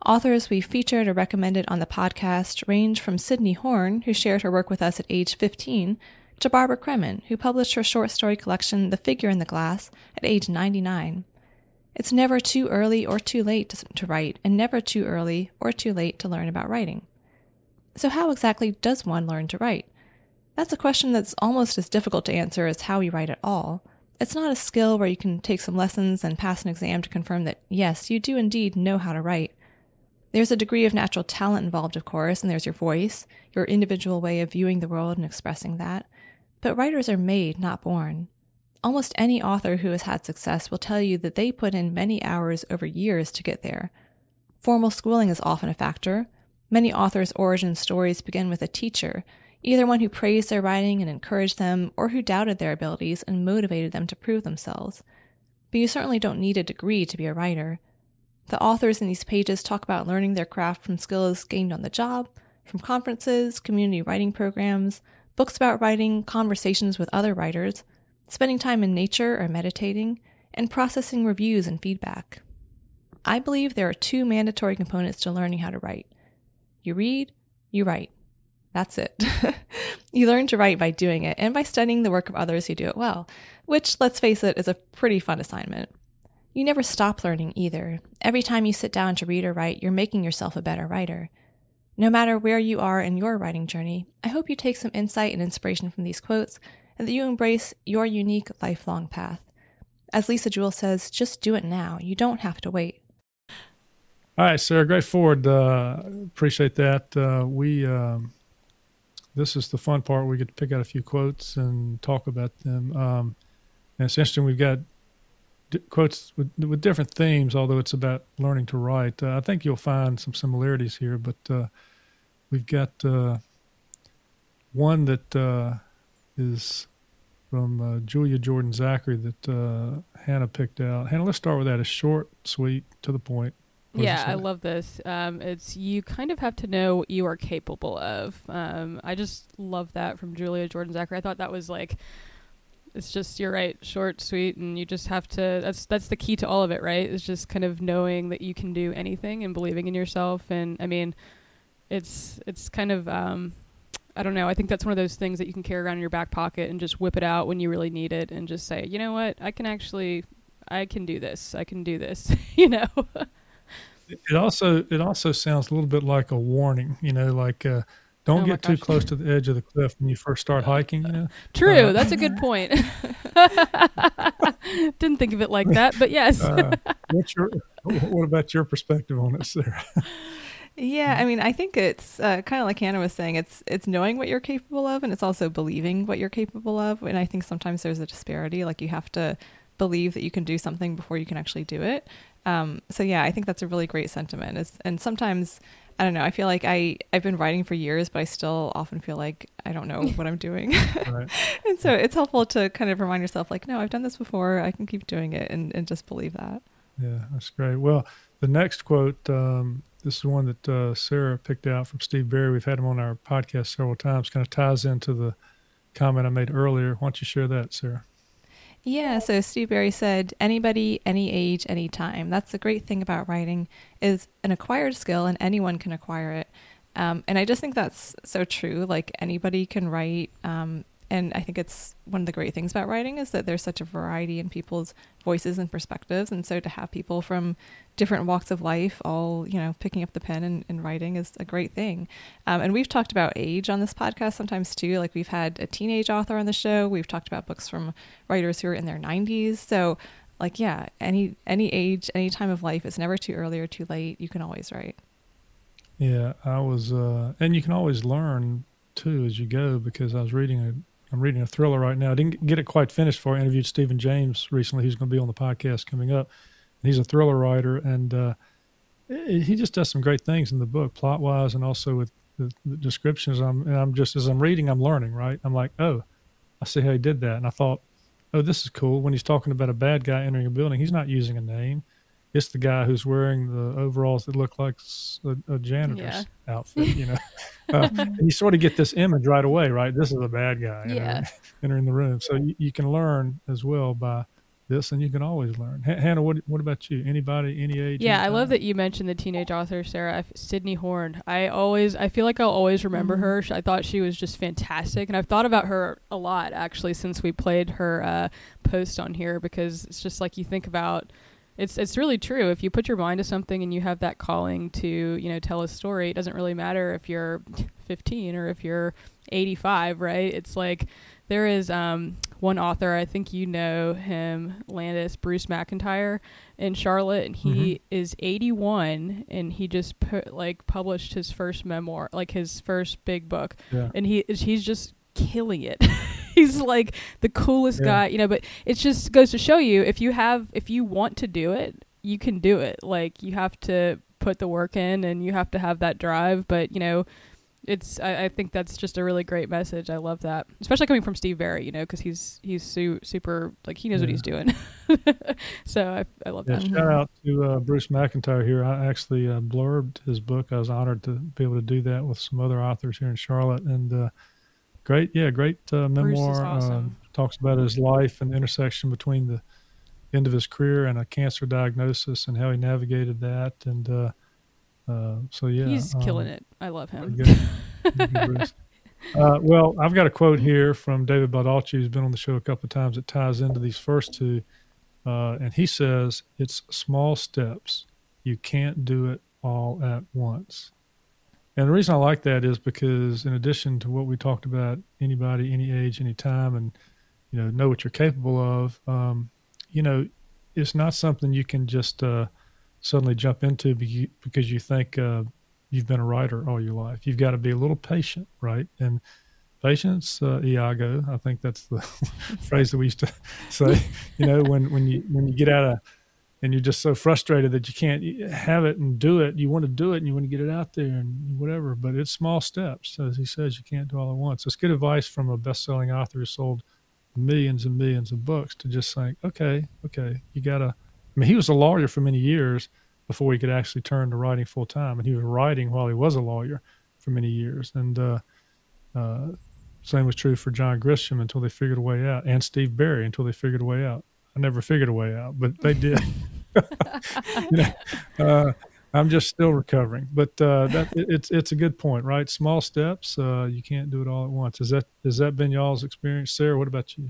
Authors we've featured or recommended on the podcast range from Sydney Horn, who shared her work with us at age 15, to Barbara Kremen, who published her short story collection The Figure in the Glass at age 99. It's never too early or too late to, to write, and never too early or too late to learn about writing. So, how exactly does one learn to write? That's a question that's almost as difficult to answer as how we write at all. It's not a skill where you can take some lessons and pass an exam to confirm that, yes, you do indeed know how to write. There's a degree of natural talent involved, of course, and there's your voice, your individual way of viewing the world and expressing that. But writers are made, not born. Almost any author who has had success will tell you that they put in many hours over years to get there. Formal schooling is often a factor. Many authors' origin stories begin with a teacher, either one who praised their writing and encouraged them, or who doubted their abilities and motivated them to prove themselves. But you certainly don't need a degree to be a writer. The authors in these pages talk about learning their craft from skills gained on the job, from conferences, community writing programs, books about writing, conversations with other writers, spending time in nature or meditating, and processing reviews and feedback. I believe there are two mandatory components to learning how to write you read, you write. That's it. you learn to write by doing it and by studying the work of others who do it well, which, let's face it, is a pretty fun assignment. You never stop learning either. Every time you sit down to read or write, you're making yourself a better writer. No matter where you are in your writing journey, I hope you take some insight and inspiration from these quotes and that you embrace your unique lifelong path. As Lisa Jewell says, just do it now. You don't have to wait. All right, Sarah, great foreword. Uh, appreciate that. Uh, we um, this is the fun part. We get to pick out a few quotes and talk about them. Um, and it's interesting. We've got d- quotes with, with, different themes, although it's about learning to write. Uh, I think you'll find some similarities here, but uh, we've got uh, one that is from uh, Julia Jordan Zachary that uh, Hannah picked out. Hannah, let's start with that. It's short, sweet, to the point yeah, I love this. Um, it's you kind of have to know what you are capable of. Um, I just love that from Julia Jordan Zachary. I thought that was like, it's just you're right, short, sweet, and you just have to. That's that's the key to all of it, right? It's just kind of knowing that you can do anything and believing in yourself. And I mean, it's it's kind of. Um, I don't know. I think that's one of those things that you can carry around in your back pocket and just whip it out when you really need it and just say, you know what, I can actually, I can do this. I can do this. you know. It also it also sounds a little bit like a warning, you know, like uh, don't oh get too close to the edge of the cliff when you first start hiking. You know? True, uh, that's a good point. Didn't think of it like that, but yes. uh, what's your what about your perspective on it, Sarah? Yeah, I mean, I think it's uh, kind of like Hannah was saying. It's it's knowing what you're capable of, and it's also believing what you're capable of. And I think sometimes there's a disparity. Like you have to believe that you can do something before you can actually do it. Um, so yeah, I think that's a really great sentiment. Is and sometimes I don't know. I feel like I I've been writing for years, but I still often feel like I don't know what I'm doing. right. and so it's helpful to kind of remind yourself, like, no, I've done this before. I can keep doing it, and and just believe that. Yeah, that's great. Well, the next quote. Um, this is one that uh, Sarah picked out from Steve Berry. We've had him on our podcast several times. Kind of ties into the comment I made earlier. Why don't you share that, Sarah? Yeah, so Steve Berry said anybody, any age, any time. That's the great thing about writing is an acquired skill and anyone can acquire it. Um, and I just think that's so true. Like anybody can write. Um, and I think it's one of the great things about writing is that there's such a variety in people's voices and perspectives, and so to have people from different walks of life all you know picking up the pen and, and writing is a great thing. Um, and we've talked about age on this podcast sometimes too. Like we've had a teenage author on the show. We've talked about books from writers who are in their 90s. So like yeah, any any age, any time of life, it's never too early or too late. You can always write. Yeah, I was, uh, and you can always learn too as you go because I was reading a, I'm reading a thriller right now. I didn't get it quite finished for I interviewed Steven James recently. He's going to be on the podcast coming up. He's a thriller writer, and uh, he just does some great things in the book, plot wise, and also with the, the descriptions. I'm, and I'm just as I'm reading, I'm learning. Right? I'm like, oh, I see how he did that, and I thought, oh, this is cool. When he's talking about a bad guy entering a building, he's not using a name it's the guy who's wearing the overalls that look like a, a janitor's yeah. outfit. You know, uh, you sort of get this image right away, right? This is a bad guy yeah. entering the room. So you, you, can learn as well by this, and you can always learn. H- Hannah, what what about you? Anybody, any age? Yeah, I love that you mentioned the teenage author Sarah Sydney Horn. I always, I feel like I'll always remember mm-hmm. her. I thought she was just fantastic, and I've thought about her a lot actually since we played her uh, post on here because it's just like you think about it's it's really true. If you put your mind to something and you have that calling to, you know, tell a story, it doesn't really matter if you're 15 or if you're 85, right? It's like there is um, one author, I think you know him, Landis, Bruce McIntyre in Charlotte, and he mm-hmm. is 81 and he just put like published his first memoir, like his first big book. Yeah. And he he's just killing it. he's like the coolest yeah. guy, you know, but it just goes to show you if you have if you want to do it, you can do it. Like you have to put the work in and you have to have that drive, but you know, it's I, I think that's just a really great message. I love that, especially coming from Steve Berry, you know, because he's he's su- super like he knows yeah. what he's doing. so I, I love yeah, that. Shout out to uh, Bruce McIntyre here. I actually uh, blurbed his book. I was honored to be able to do that with some other authors here in Charlotte, and uh, Great, yeah, great uh, memoir. Awesome. Uh, talks about his life and the intersection between the end of his career and a cancer diagnosis and how he navigated that. And uh, uh so, yeah, he's um, killing it. I love him. Uh, well, I've got a quote here from David Baldacci, who's been on the show a couple of times. That ties into these first two, uh, and he says, "It's small steps. You can't do it all at once." And the reason I like that is because, in addition to what we talked about, anybody, any age, any time, and you know, know what you're capable of. Um, you know, it's not something you can just uh, suddenly jump into because you think uh, you've been a writer all your life. You've got to be a little patient, right? And patience, uh, Iago. I think that's the phrase that we used to say. You know, when when you when you get out of and you're just so frustrated that you can't have it and do it. You want to do it and you want to get it out there and whatever, but it's small steps. As he says, you can't do all at once. It's good advice from a best-selling author who sold millions and millions of books to just think, okay, okay, you gotta. I mean, he was a lawyer for many years before he could actually turn to writing full time, and he was writing while he was a lawyer for many years. And uh, uh, same was true for John Grisham until they figured a way out, and Steve Berry until they figured a way out. I never figured a way out, but they did. you know, uh, I'm just still recovering, but uh, that it's it's a good point, right? Small steps. Uh, you can't do it all at once. Is that has that been y'all's experience, Sarah? What about you?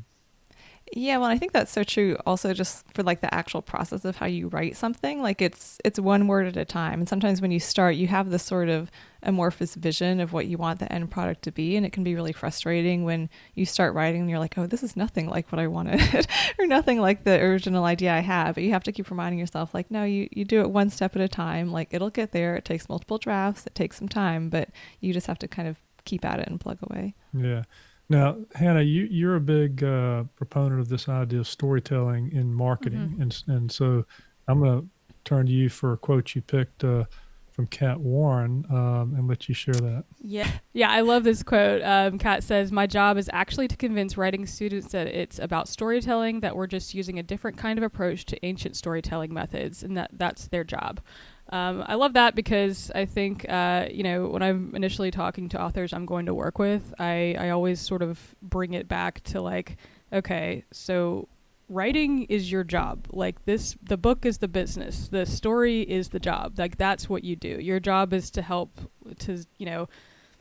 Yeah, well, I think that's so true. Also, just for like the actual process of how you write something, like it's it's one word at a time. And sometimes when you start, you have this sort of amorphous vision of what you want the end product to be, and it can be really frustrating when you start writing and you're like, oh, this is nothing like what I wanted, or nothing like the original idea I had. But you have to keep reminding yourself, like, no, you you do it one step at a time. Like it'll get there. It takes multiple drafts. It takes some time, but you just have to kind of keep at it and plug away. Yeah. Now, Hannah, you, you're a big uh, proponent of this idea of storytelling in marketing, mm-hmm. and and so I'm going to turn to you for a quote you picked uh, from Kat Warren um, and let you share that. Yeah, yeah, I love this quote. Um, Kat says, "My job is actually to convince writing students that it's about storytelling, that we're just using a different kind of approach to ancient storytelling methods, and that that's their job." Um, I love that because I think, uh, you know, when I'm initially talking to authors I'm going to work with, I, I always sort of bring it back to like, okay, so writing is your job. Like this, the book is the business, the story is the job. Like that's what you do. Your job is to help to, you know,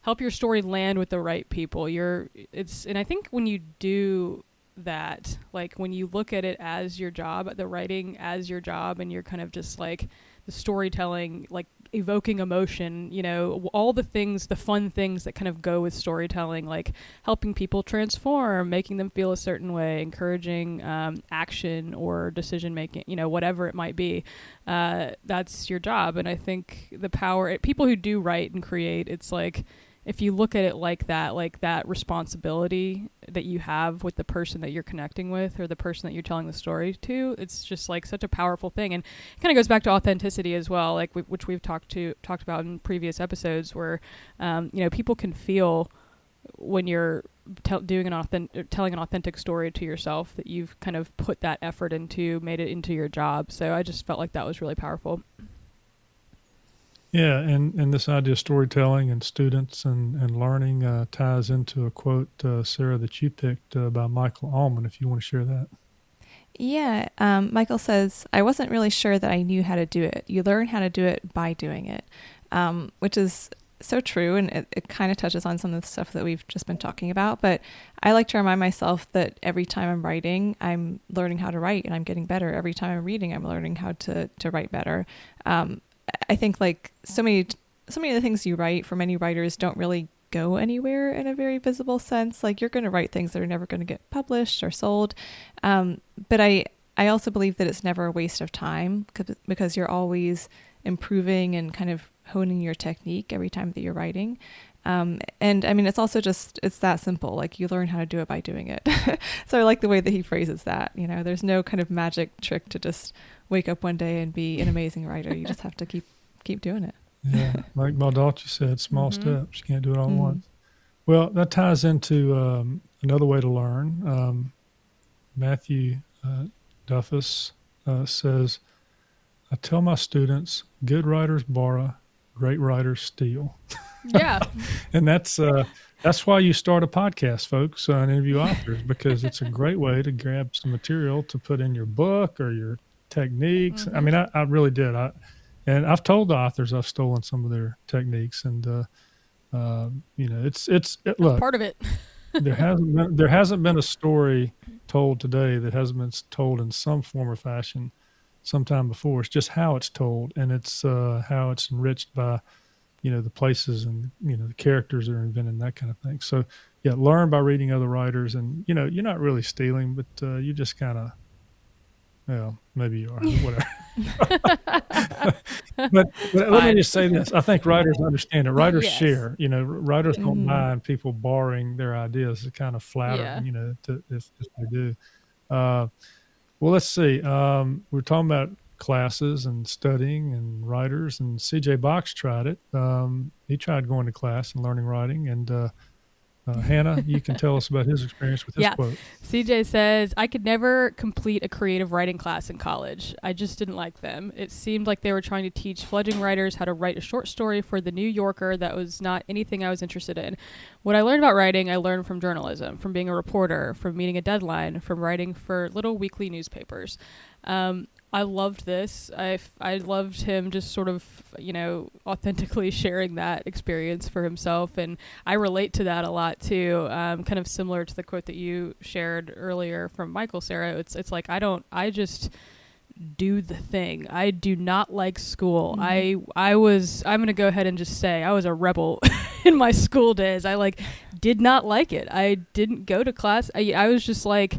help your story land with the right people. You're, it's, and I think when you do that like when you look at it as your job, the writing as your job, and you're kind of just like the storytelling, like evoking emotion, you know, all the things, the fun things that kind of go with storytelling, like helping people transform, making them feel a certain way, encouraging um, action or decision making, you know, whatever it might be. Uh, that's your job. And I think the power, people who do write and create, it's like, if you look at it like that, like that responsibility that you have with the person that you're connecting with or the person that you're telling the story to, it's just like such a powerful thing, and it kind of goes back to authenticity as well, like we, which we've talked to talked about in previous episodes, where um, you know people can feel when you're te- doing an authentic, telling an authentic story to yourself that you've kind of put that effort into, made it into your job. So I just felt like that was really powerful. Yeah, and, and this idea of storytelling and students and, and learning uh, ties into a quote, uh, Sarah, that you picked uh, by Michael Allman, if you want to share that. Yeah, um, Michael says, I wasn't really sure that I knew how to do it. You learn how to do it by doing it, um, which is so true. And it, it kind of touches on some of the stuff that we've just been talking about. But I like to remind myself that every time I'm writing, I'm learning how to write and I'm getting better. Every time I'm reading, I'm learning how to, to write better. Um, I think like so many so many of the things you write for many writers don't really go anywhere in a very visible sense. Like you're going to write things that are never going to get published or sold. Um, but I I also believe that it's never a waste of time because you're always improving and kind of honing your technique every time that you're writing. Um, and I mean, it's also just, it's that simple. Like you learn how to do it by doing it. so I like the way that he phrases that. You know, there's no kind of magic trick to just wake up one day and be an amazing writer. You just have to keep keep doing it. Yeah, like Baldacci said, small mm-hmm. steps. You can't do it all mm-hmm. once. Well, that ties into um, another way to learn. Um, Matthew uh, Duffus uh, says, "I tell my students, good writers borrow, great writers steal." Yeah, and that's uh, that's why you start a podcast, folks, uh, and interview authors because it's a great way to grab some material to put in your book or your techniques. Mm-hmm. I mean, I, I, really did. I and I've told the authors I've stolen some of their techniques, and uh, uh, you know, it's it's it, look part of it. there hasn't been there hasn't been a story told today that hasn't been told in some form or fashion sometime before. It's just how it's told, and it's uh, how it's enriched by you know the places and you know the characters that are invented, that kind of thing. So yeah, learn by reading other writers, and you know you're not really stealing, but uh, you just kind of well, maybe you are, whatever. but, but let me just say this: I think writers understand it. Writers yes. share. You know, writers don't mm-hmm. mind people borrowing their ideas. It's kind of flattering, yeah. you know, to, if, if they do. Uh, well, let's see. Um, we're talking about classes and studying and writers, and CJ Box tried it. Um, he tried going to class and learning writing, and uh, uh, Hannah, you can tell us about his experience with this yeah. quote. CJ says, I could never complete a creative writing class in college. I just didn't like them. It seemed like they were trying to teach fledgling writers how to write a short story for the New Yorker that was not anything I was interested in. What I learned about writing, I learned from journalism, from being a reporter, from meeting a deadline, from writing for little weekly newspapers. Um, I loved this. I, I loved him just sort of, you know, authentically sharing that experience for himself. And I relate to that a lot too. Um, kind of similar to the quote that you shared earlier from Michael Sarah. It's, it's like, I don't, I just do the thing. I do not like school. Mm-hmm. I, I was, I'm going to go ahead and just say I was a rebel in my school days. I like did not like it. I didn't go to class. I, I was just like,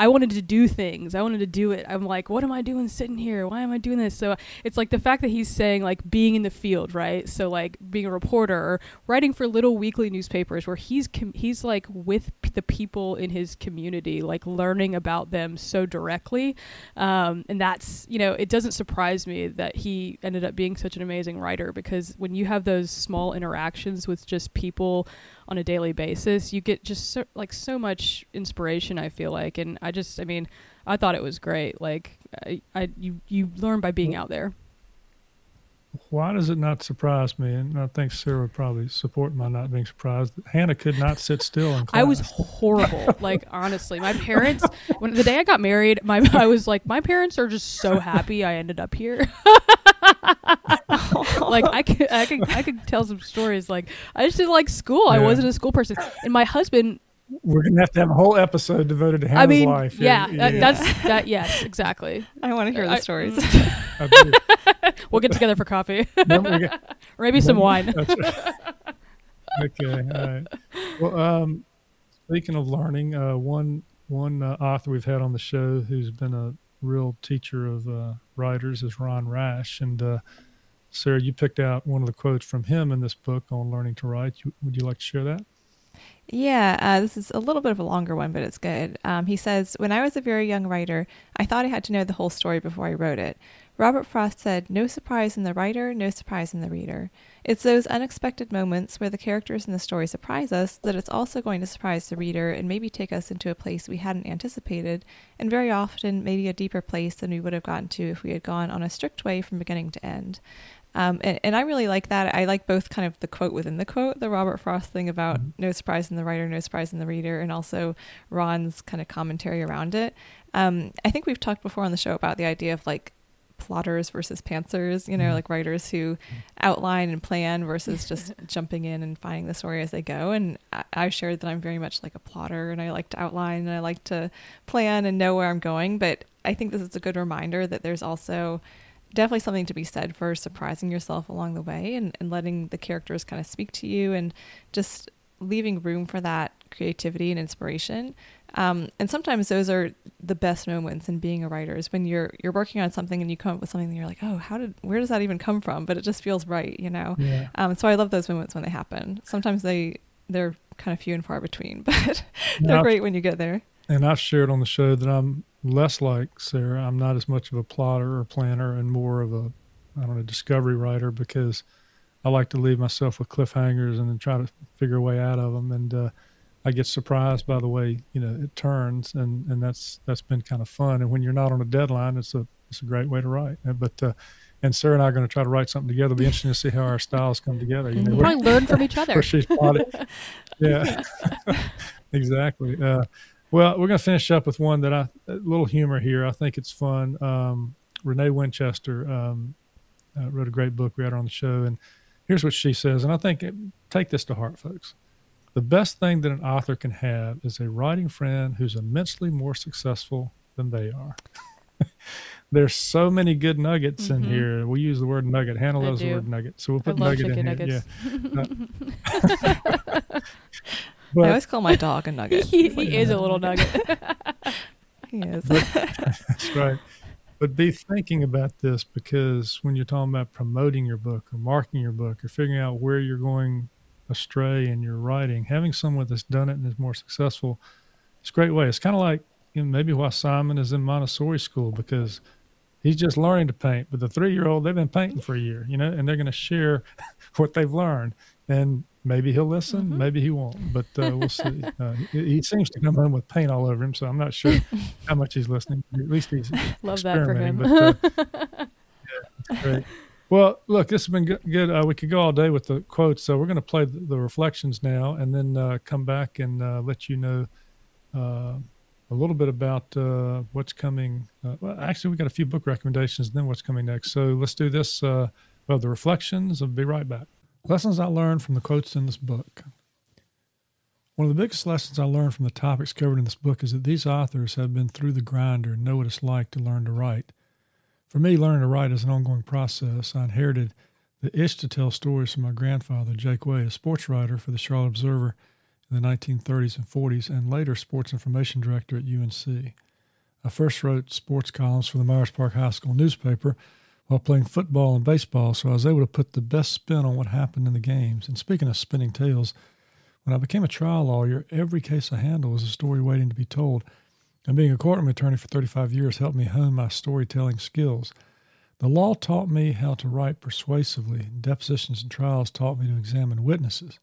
I wanted to do things. I wanted to do it. I'm like, what am I doing sitting here? Why am I doing this? So it's like the fact that he's saying like being in the field, right? So like being a reporter or writing for little weekly newspapers where he's com- he's like with p- the people in his community, like learning about them so directly. Um, and that's you know, it doesn't surprise me that he ended up being such an amazing writer because when you have those small interactions with just people on a daily basis, you get just so, like so much inspiration. I feel like, and I just, I mean, I thought it was great. Like, I, I you you learn by being out there. Why does it not surprise me? And I think Sarah would probably support my not being surprised. Hannah could not sit still in class. I was horrible. like honestly, my parents. When the day I got married, my I was like, my parents are just so happy I ended up here. like I could, I could, I could tell some stories. Like I just didn't like school. Yeah. I wasn't a school person, and my husband we're gonna have to have a whole episode devoted to Hannah's I mean, life. yeah, that, that's that. Yes, exactly. I want to hear the stories. I. We'll get together for coffee, Then get- or maybe some wine. Right. okay. All right. Well, um, speaking of learning, uh, one one uh, author we've had on the show who's been a real teacher of uh, writers is Ron Rash, and uh, Sarah, you picked out one of the quotes from him in this book on learning to write. Would you like to share that? Yeah, uh, this is a little bit of a longer one, but it's good. Um, he says, When I was a very young writer, I thought I had to know the whole story before I wrote it. Robert Frost said, No surprise in the writer, no surprise in the reader. It's those unexpected moments where the characters in the story surprise us that it's also going to surprise the reader and maybe take us into a place we hadn't anticipated, and very often maybe a deeper place than we would have gotten to if we had gone on a strict way from beginning to end. Um, and, and I really like that. I like both kind of the quote within the quote, the Robert Frost thing about no surprise in the writer, no surprise in the reader, and also Ron's kind of commentary around it. Um, I think we've talked before on the show about the idea of like plotters versus pantsers, you know, like writers who outline and plan versus just jumping in and finding the story as they go. And I, I've shared that I'm very much like a plotter and I like to outline and I like to plan and know where I'm going. But I think this is a good reminder that there's also definitely something to be said for surprising yourself along the way and, and letting the characters kind of speak to you and just leaving room for that creativity and inspiration. Um, and sometimes those are the best moments in being a writer is when you're you're working on something and you come up with something and you're like, oh, how did where does that even come from? But it just feels right, you know. Yeah. Um, so I love those moments when they happen. Sometimes they they're kind of few and far between, but they're great when you get there. And I've shared on the show that I'm less like Sarah. I'm not as much of a plotter or planner and more of a, I don't know, discovery writer because I like to leave myself with cliffhangers and then try to figure a way out of them. And uh, I get surprised by the way you know it turns, and and that's that's been kind of fun. And when you're not on a deadline, it's a it's a great way to write. But uh, and Sarah and I are going to try to write something together. It'll be interesting to see how our styles come together. You know, We'll probably learn from each other. she's plotted. yeah, exactly. Uh, well, we're going to finish up with one that I a little humor here. I think it's fun. Um, Renee Winchester um, uh, wrote a great book. We had her on the show, and here's what she says. And I think it, take this to heart, folks. The best thing that an author can have is a writing friend who's immensely more successful than they are. There's so many good nuggets in Mhm. here. We use the word nugget. Hannah loves the word nugget, so we'll put nugget in here. nuggets. Yeah. I always call my dog a nugget. he He's like, is a little nugget. He is. That's right. But be thinking about this because when you're talking about promoting your book or marketing your book or figuring out where you're going astray in your writing, having someone that's done it and is more successful, it's a great way. It's kind of like you know, maybe why Simon is in Montessori school because he's just learning to paint. But the three year old, they've been painting for a year, you know, and they're going to share what they've learned. And maybe he'll listen, Mhm. maybe he won't, but uh, we'll see. Uh, he, he seems to come home with paint all over him, so I'm not sure how much he's listening. At least he's Love that for him. But, uh, yeah, great. Well, look, this has been good. good. Uh, we could go all day with the quotes, so we're going to play the, the reflections now, and then uh, come back and uh, let you know uh, a little bit about uh, what's coming. Uh, well, actually, we got a few book recommendations, and then what's coming next. So let's do this. Uh, well, the reflections. I'll be right back. Lessons I learned from the quotes in this book. One of the biggest lessons I learned from the topics covered in this book is that these authors have been through the grinder and know what it's like to learn to write. For me, learning to write is an ongoing process. I inherited the itch to tell stories from my grandfather, Jake Wade, a sports writer for the Charlotte Observer in the 1930s and 40s, and later sports information director at UNC. I first wrote sports columns for the Myers Park High School newspaper while playing football and baseball, so I was able to put the best spin on what happened in the games. And speaking of spinning tales, when I became a trial lawyer, every case I handled was a story waiting to be told. And being a courtroom attorney for 35 years helped me hone my storytelling skills. The law taught me how to write persuasively. Depositions and trials taught me to examine witnesses,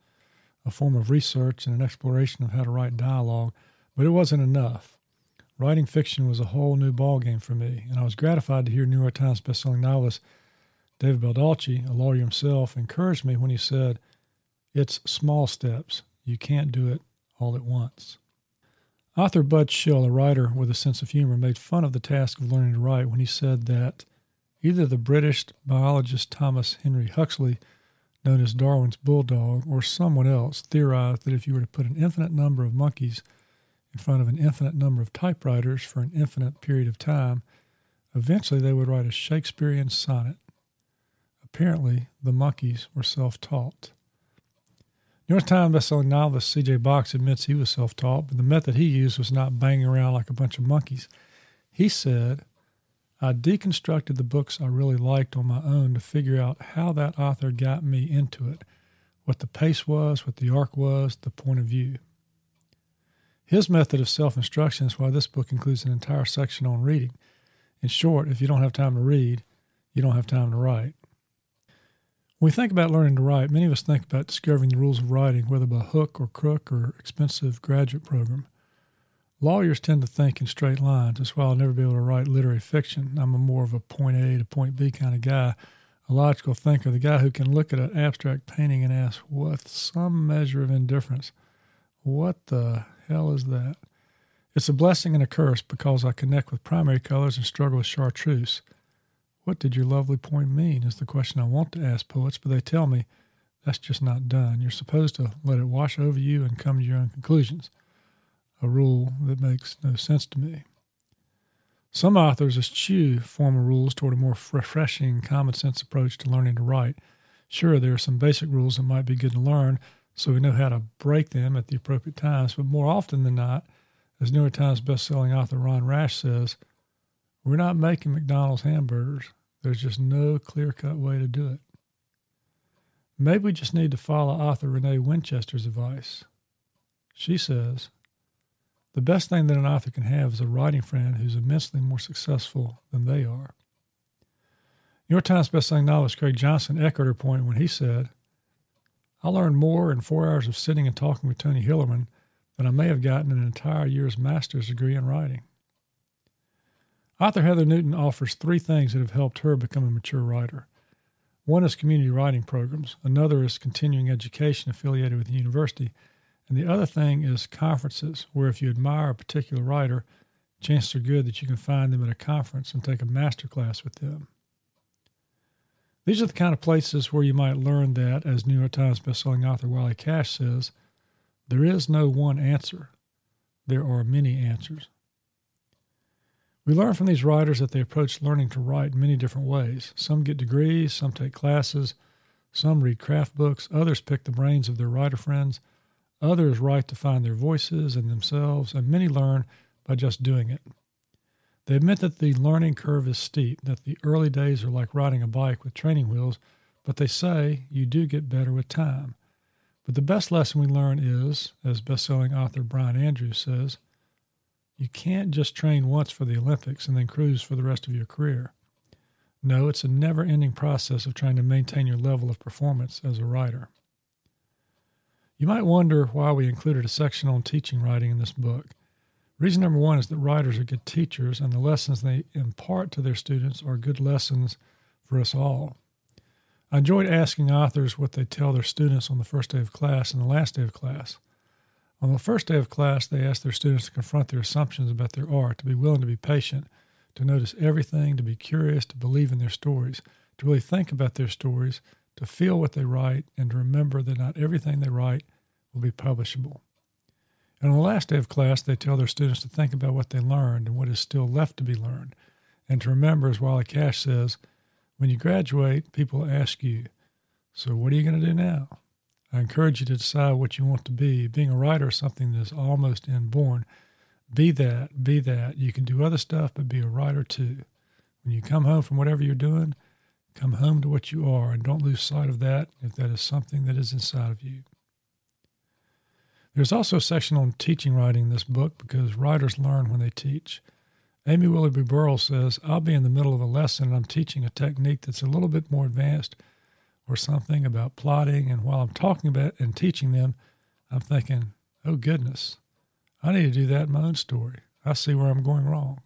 a form of research and an exploration of how to write dialogue, but it wasn't enough. Writing fiction was a whole new ballgame for me, and I was gratified to hear New York Times bestselling novelist David Baldacci, a lawyer himself, encouraged me when he said, It's small steps. You can't do it all at once. Author Bud Schill, a writer with a sense of humor, made fun of the task of learning to write when he said that either the British biologist Thomas Henry Huxley known as Darwin's bulldog, or someone else, theorized that if you were to put an infinite number of monkeys in front of an infinite number of typewriters for an infinite period of time, eventually they would write a Shakespearean sonnet. Apparently, the monkeys were self taught. New York Times bestselling novelist C.J. Box admits he was self taught, but the method he used was not banging around like a bunch of monkeys. He said, I deconstructed the books I really liked on my own to figure out how that author got me into it, what the pace was, what the arc was, the point of view. His method of self instruction is why this book includes an entire section on reading. In short, if you don't have time to read, you don't have time to write. When we think about learning to write, many of us think about discovering the rules of writing, whether by hook or crook or expensive graduate program. Lawyers tend to think in straight lines. That's why I'll never be able to write literary fiction. I'm a more of a point A to point B kind of guy, a logical thinker, the guy who can look at an abstract painting and ask, with some measure of indifference, what the hell is that? It's a blessing and a curse because I connect with primary colors and struggle with chartreuse. What did your lovely point mean? Is the question I want to ask poets, but they tell me that's just not done. You're supposed to let it wash over you and come to your own conclusions. A rule that makes no sense to me. Some authors eschew formal rules toward a more refreshing, common sense approach to learning to write. Sure, there are some basic rules that might be good to learn, so we know how to break them at the appropriate times, but more often than not, as New York Times bestselling author Ron Rash says, we're not making McDonald's hamburgers. There's just no clear cut way to do it. Maybe we just need to follow author Renee Winchester's advice. She says, The best thing that an author can have is a writing friend who's immensely more successful than they are. New York Times bestselling novelist Craig Johnson echoed her point when he said, I learned more in four hours of sitting and talking with Tony Hillerman than I may have gotten in an entire year's master's degree in writing. Author Heather Newton offers three things that have helped her become a mature writer. One is community writing programs, another is continuing education affiliated with the university, and the other thing is conferences, where if you admire a particular writer, chances are good that you can find them at a conference and take a master class with them. These are the kind of places where you might learn that, as New York Times bestselling author Wiley Cash says, there is no one answer. There are many answers. We learn from these writers that they approach learning to write in many different ways. Some get degrees, some take classes, some read craft books, others pick the brains of their writer friends, others write to find their voices and themselves, and many learn by just doing it. They admit that the learning curve is steep, that the early days are like riding a bike with training wheels, but they say you do get better with time. But the best lesson we learn is, as best-selling author Brian Andrews says, you can't just train once for the Olympics and then cruise for the rest of your career. No, it's a never ending process of trying to maintain your level of performance as a writer. You might wonder why we included a section on teaching writing in this book. Reason number one is that writers are good teachers, and the lessons they impart to their students are good lessons for us all. I enjoyed asking authors what they tell their students on the first day of class and the last day of class. On the first day of class, they ask their students to confront their assumptions about their art, to be willing to be patient, to notice everything, to be curious, to believe in their stories, to really think about their stories, to feel what they write, and to remember that not everything they write will be publishable. And on the last day of class, they tell their students to think about what they learned and what is still left to be learned, and to remember, as Wiley Cash says, when you graduate, people ask you, So what are you going to do now? I encourage you to decide what you want to be. Being a writer is something that is almost inborn. Be that, be that. You can do other stuff, but be a writer too. When you come home from whatever you're doing, come home to what you are and don't lose sight of that if that is something that is inside of you. There's also a section on teaching writing in this book because writers learn when they teach. Amy Willoughby Burle says, I'll be in the middle of a lesson and I'm teaching a technique that's a little bit more advanced or something about plotting. And while I'm talking about and teaching them, I'm thinking, oh goodness, I need to do that in my own story. I see where I'm going wrong.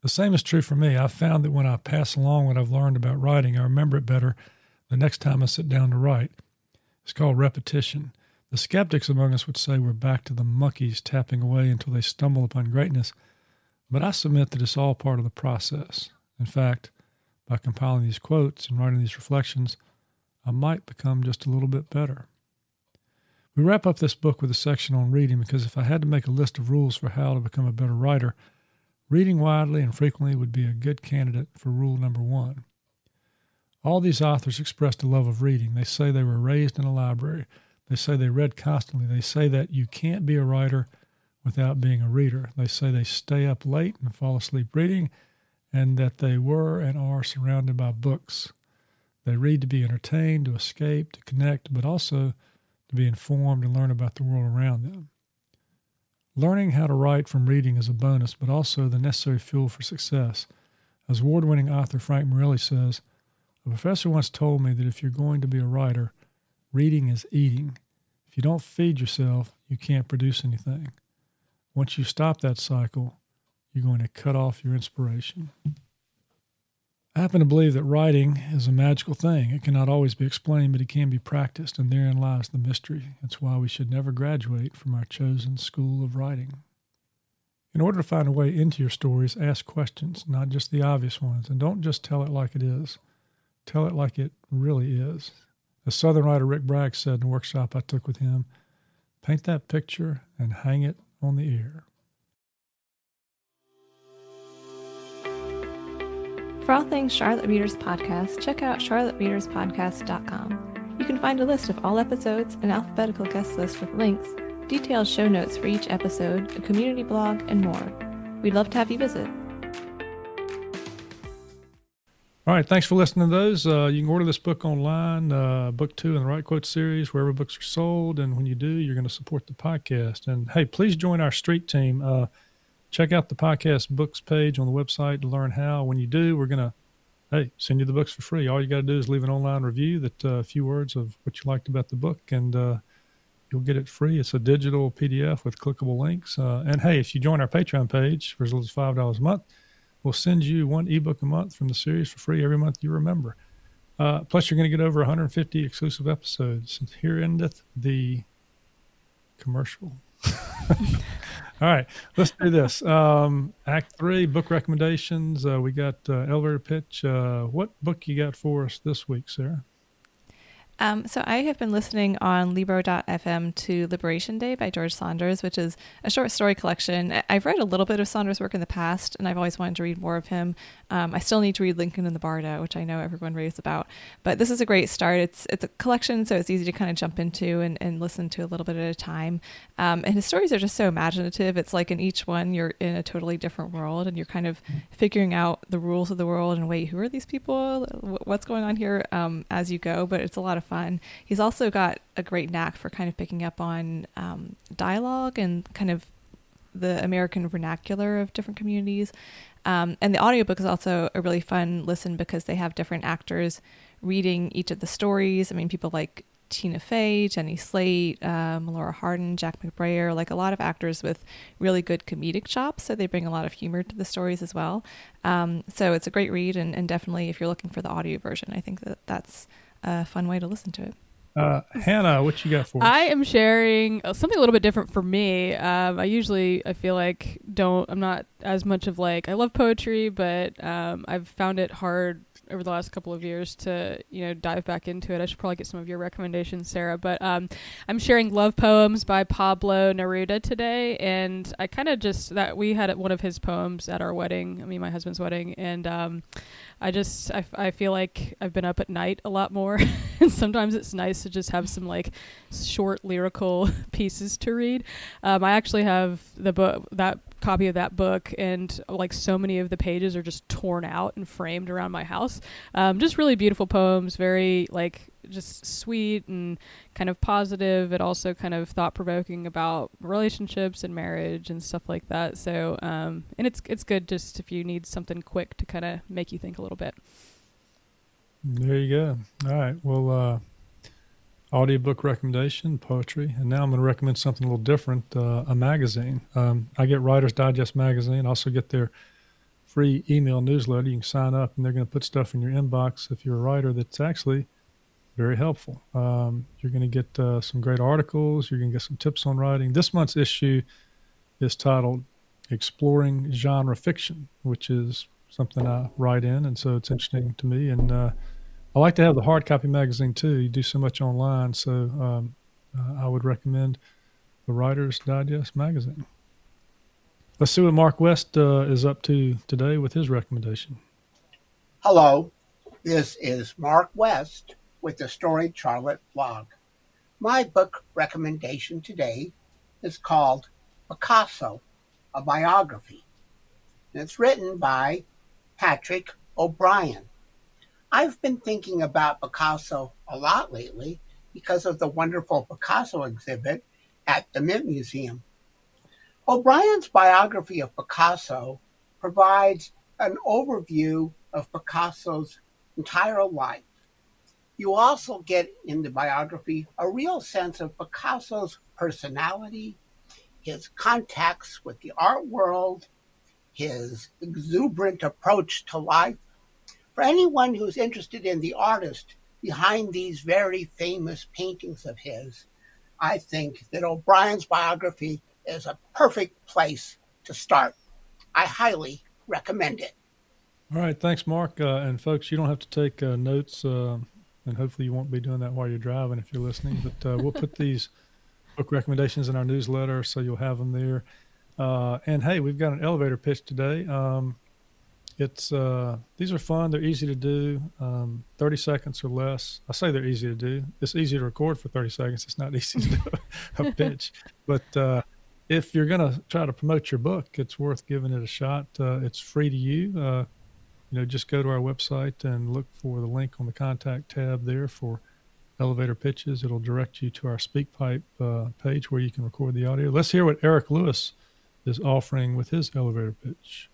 The same is true for me. I've found that when I pass along what I've learned about writing, I remember it better the next time I sit down to write. It's called repetition. The skeptics among us would say we're back to the monkeys tapping away until they stumble upon greatness, but I submit that it's all part of the process. In fact, by compiling these quotes and writing these reflections, I might become just a little bit better. We wrap up this book with a section on reading because if I had to make a list of rules for how to become a better writer, reading widely and frequently would be a good candidate for rule number one. All these authors expressed a love of reading. They say they were raised in a library. They say they read constantly. They say that you can't be a writer without being a reader. They say they stay up late and fall asleep reading, and that they were and are surrounded by books. They read to be entertained, to escape, to connect, but also to be informed and learn about the world around them. Learning how to write from reading is a bonus, but also the necessary fuel for success. As award winning author Frank Morelli says, a professor once told me that if you're going to be a writer, reading is eating. If you don't feed yourself, you can't produce anything. Once you stop that cycle, you're going to cut off your inspiration. I happen to believe that writing is a magical thing. It cannot always be explained, but it can be practiced, and therein lies the mystery. That's why we should never graduate from our chosen school of writing. In order to find a way into your stories, ask questions, not just the obvious ones, and don't just tell it like it is. Tell it like it really is. As Southern writer Rick Bragg said in a workshop I took with him, paint that picture and hang it on the ear. For all things Charlotte Readers Podcast, check out charlottereaderspodcast.com. You can find a list of all episodes, an alphabetical guest list with links, detailed show notes for each episode, a community blog, and more. We'd love to have you visit. All right, thanks for listening to those. Uh, you can order this book online, uh, book two in the Write Quote series, wherever books are sold. And when you do, you're going to support the podcast. And hey, please join our street team. Uh, check out the podcast books page on the website to learn how. When you do, we're going to, hey, send you the books for free. All you got to do is leave an online review that uh, a few words of what you liked about the book, and uh, you'll get it free. It's a digital PDF with clickable links. Uh, and hey, if you join our Patreon page for as little as five dollars a month, we'll send you one ebook a month from the series for free every month you remember. Uh, plus, you're going to get over 150 exclusive episodes. Here endeth the commercial. All right, let's do this. Um, act three, book recommendations. Uh, we got uh, elevator pitch. Uh, what book you got for us this week, Sarah? Um, so I have been listening on Libro.fm to Liberation Day by George Saunders, which is a short story collection. I've read a little bit of Saunders' work in the past, and I've always wanted to read more of him. Um, I still need to read Lincoln in the Bardo, which I know everyone raves about. But this is a great start. It's it's a collection, so it's easy to kind of jump into and, and listen to a little bit at a time. Um, and his stories are just so imaginative. It's like in each one, you're in a totally different world, and you're kind of figuring out the rules of the world and wait, who are these people? What's going on here um, as you go? But it's a lot of fun. He's also got a great knack for kind of picking up on um, dialogue and kind of the American vernacular of different communities. Um, and the audiobook is also a really fun listen because they have different actors reading each of the stories. I mean, people like Tina Fey, Jenny Slate, um, Laura Harden, Jack McBrayer, like a lot of actors with really good comedic chops. So they bring a lot of humor to the stories as well. Um, so it's a great read, and, and, definitely if you're looking for the audio version, I think that that's a fun way to listen to it. Uh, Hannah, what you got for us? I am sharing uh, something a little bit different for me. Um, I usually I feel like don't I'm not as much of like I love poetry, but um, I've found it hard over the last couple of years to you know dive back into it. I should probably get some of your recommendations, Sarah. But um, I'm sharing love poems by Pablo Neruda today, and I kind of just that we had one of his poems at our wedding. I mean, my husband's wedding, and um, I just I, I feel like I've been up at night a lot more, and sometimes it's nice to just have some like short lyrical pieces to read. Um, I actually have the book that copy of that book, and like so many of the pages are just torn out and framed around my house. Um, just really beautiful poems, very like just sweet and kind of positive, and also kind of thought provoking about relationships and marriage and stuff like that. So, um, and it's it's good just if you need something quick to kind of make you think a little bit. There you go. All right. Well, uh, audiobook recommendation, poetry, and now I'm going to recommend something a little different uh, a magazine. Um, I get Writer's Digest magazine, I also get their free email newsletter. You can sign up, and they're going to put stuff in your inbox if you're a writer that's actually very helpful. Um, you're going to get uh, some great articles, you're going to get some tips on writing. This month's issue is titled Exploring Genre Fiction, which is something I write in, and so it's interesting to me. And uh, I like to have the hard copy magazine too. You do so much online, so um, uh, I would recommend the Writer's Digest magazine. Let's see what Mark West uh, is up to today with his recommendation. Hello, this is Mark West with the Storied Charlotte blog. My book recommendation today is called Picasso, a biography. And it's written by Patrick O'Brian. I've been thinking about Picasso a lot lately because of the wonderful Picasso exhibit at the Mint Museum. O'Brian's biography of Picasso provides an overview of Picasso's entire life. You also get in the biography a real sense of Picasso's personality, his contacts with the art world, his exuberant approach to life. For anyone who's interested in the artist behind these very famous paintings of his, I think that O'Brian's biography is a perfect place to start. I highly recommend it. All right, thanks, Mark. Uh, and folks, you don't have to take uh, notes, uh, and hopefully you won't be doing that while you're driving if you're listening. But uh, we'll put these book recommendations in our newsletter, so you'll have them there. Uh, and hey, we've got an elevator pitch today. Um, it's uh, these are fun. They're easy to do. Um, Thirty seconds or less. I say they're easy to do. It's easy to record for thirty seconds. It's not easy to do a pitch. But uh, if you're to try to promote your book, it's worth giving it a shot. Uh, it's free to you. Uh, you know, just go to our website and look for the link on the contact tab there for elevator pitches. It'll direct you to our SpeakPipe uh, page where you can record the audio. Let's hear what Erik Lewis is offering with his elevator pitch.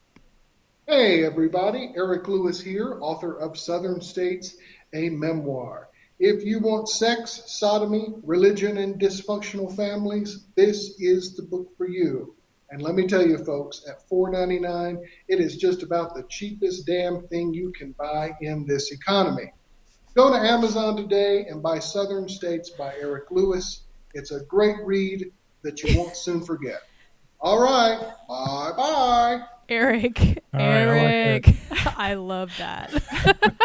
Hey, everybody. Erik Lewis here, author of Southern States, a memoir. If you want sex, sodomy, religion, and dysfunctional families, this is the book for you. And let me tell you, folks, at $4.99, it is just about the cheapest damn thing you can buy in this economy. Go to Amazon today and buy Southern States by Erik Lewis. It's a great read that you won't soon forget. All right. Bye bye. Erik. All right, I like Erik. I, love that.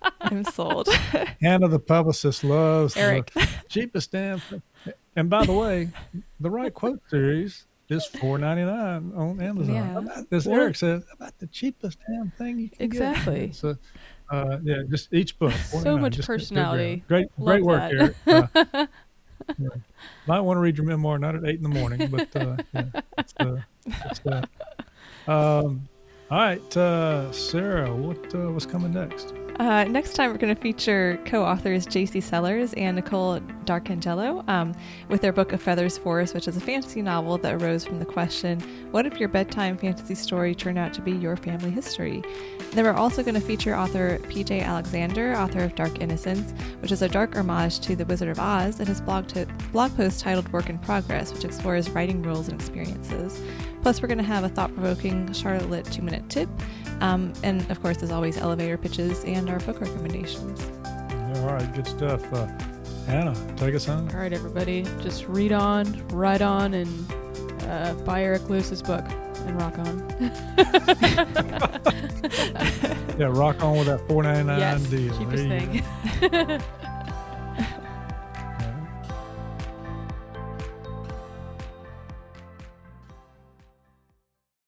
I'm sold. Hannah, the publicist, loves Erik. the cheapest damn. And by the way, the Write Quote series is four ninety nine on Amazon. Yeah. About, as Erik said, about the cheapest damn thing you can Exactly. get. So, uh, yeah, just each book. So much just go grab it. personality. Great, Love great work, that. Erik. Uh, yeah. Might want to read your memoir not at eight in the morning, but uh, yeah, it's, uh, it's that. Um, all right, uh, Sarah, what uh, was coming next? Uh, next time, we're going to feature co authors JC Sellers and Nicole Darkangelo um, with their book, A Feather's Forest, which is a fantasy novel that arose from the question what if your bedtime fantasy story turned out to be your family history? Then we're also going to feature author PJ Alexander, author of Dark Innocence, which is a dark homage to The Wizard of Oz, and his blog, blog post titled Work in Progress, which explores writing rules and experiences. Plus, we're going to have a thought provoking Charlotte two minute tip. Um, and of course, as always, elevator pitches and our book recommendations. All right, good stuff. Uh, Hannah, take us home. All right, everybody. Just read on, write on, and uh, buy Erik Lewis's book and rock on. Yeah, rock on with that four ninety nine yes, deal. cheapest There you go. thing.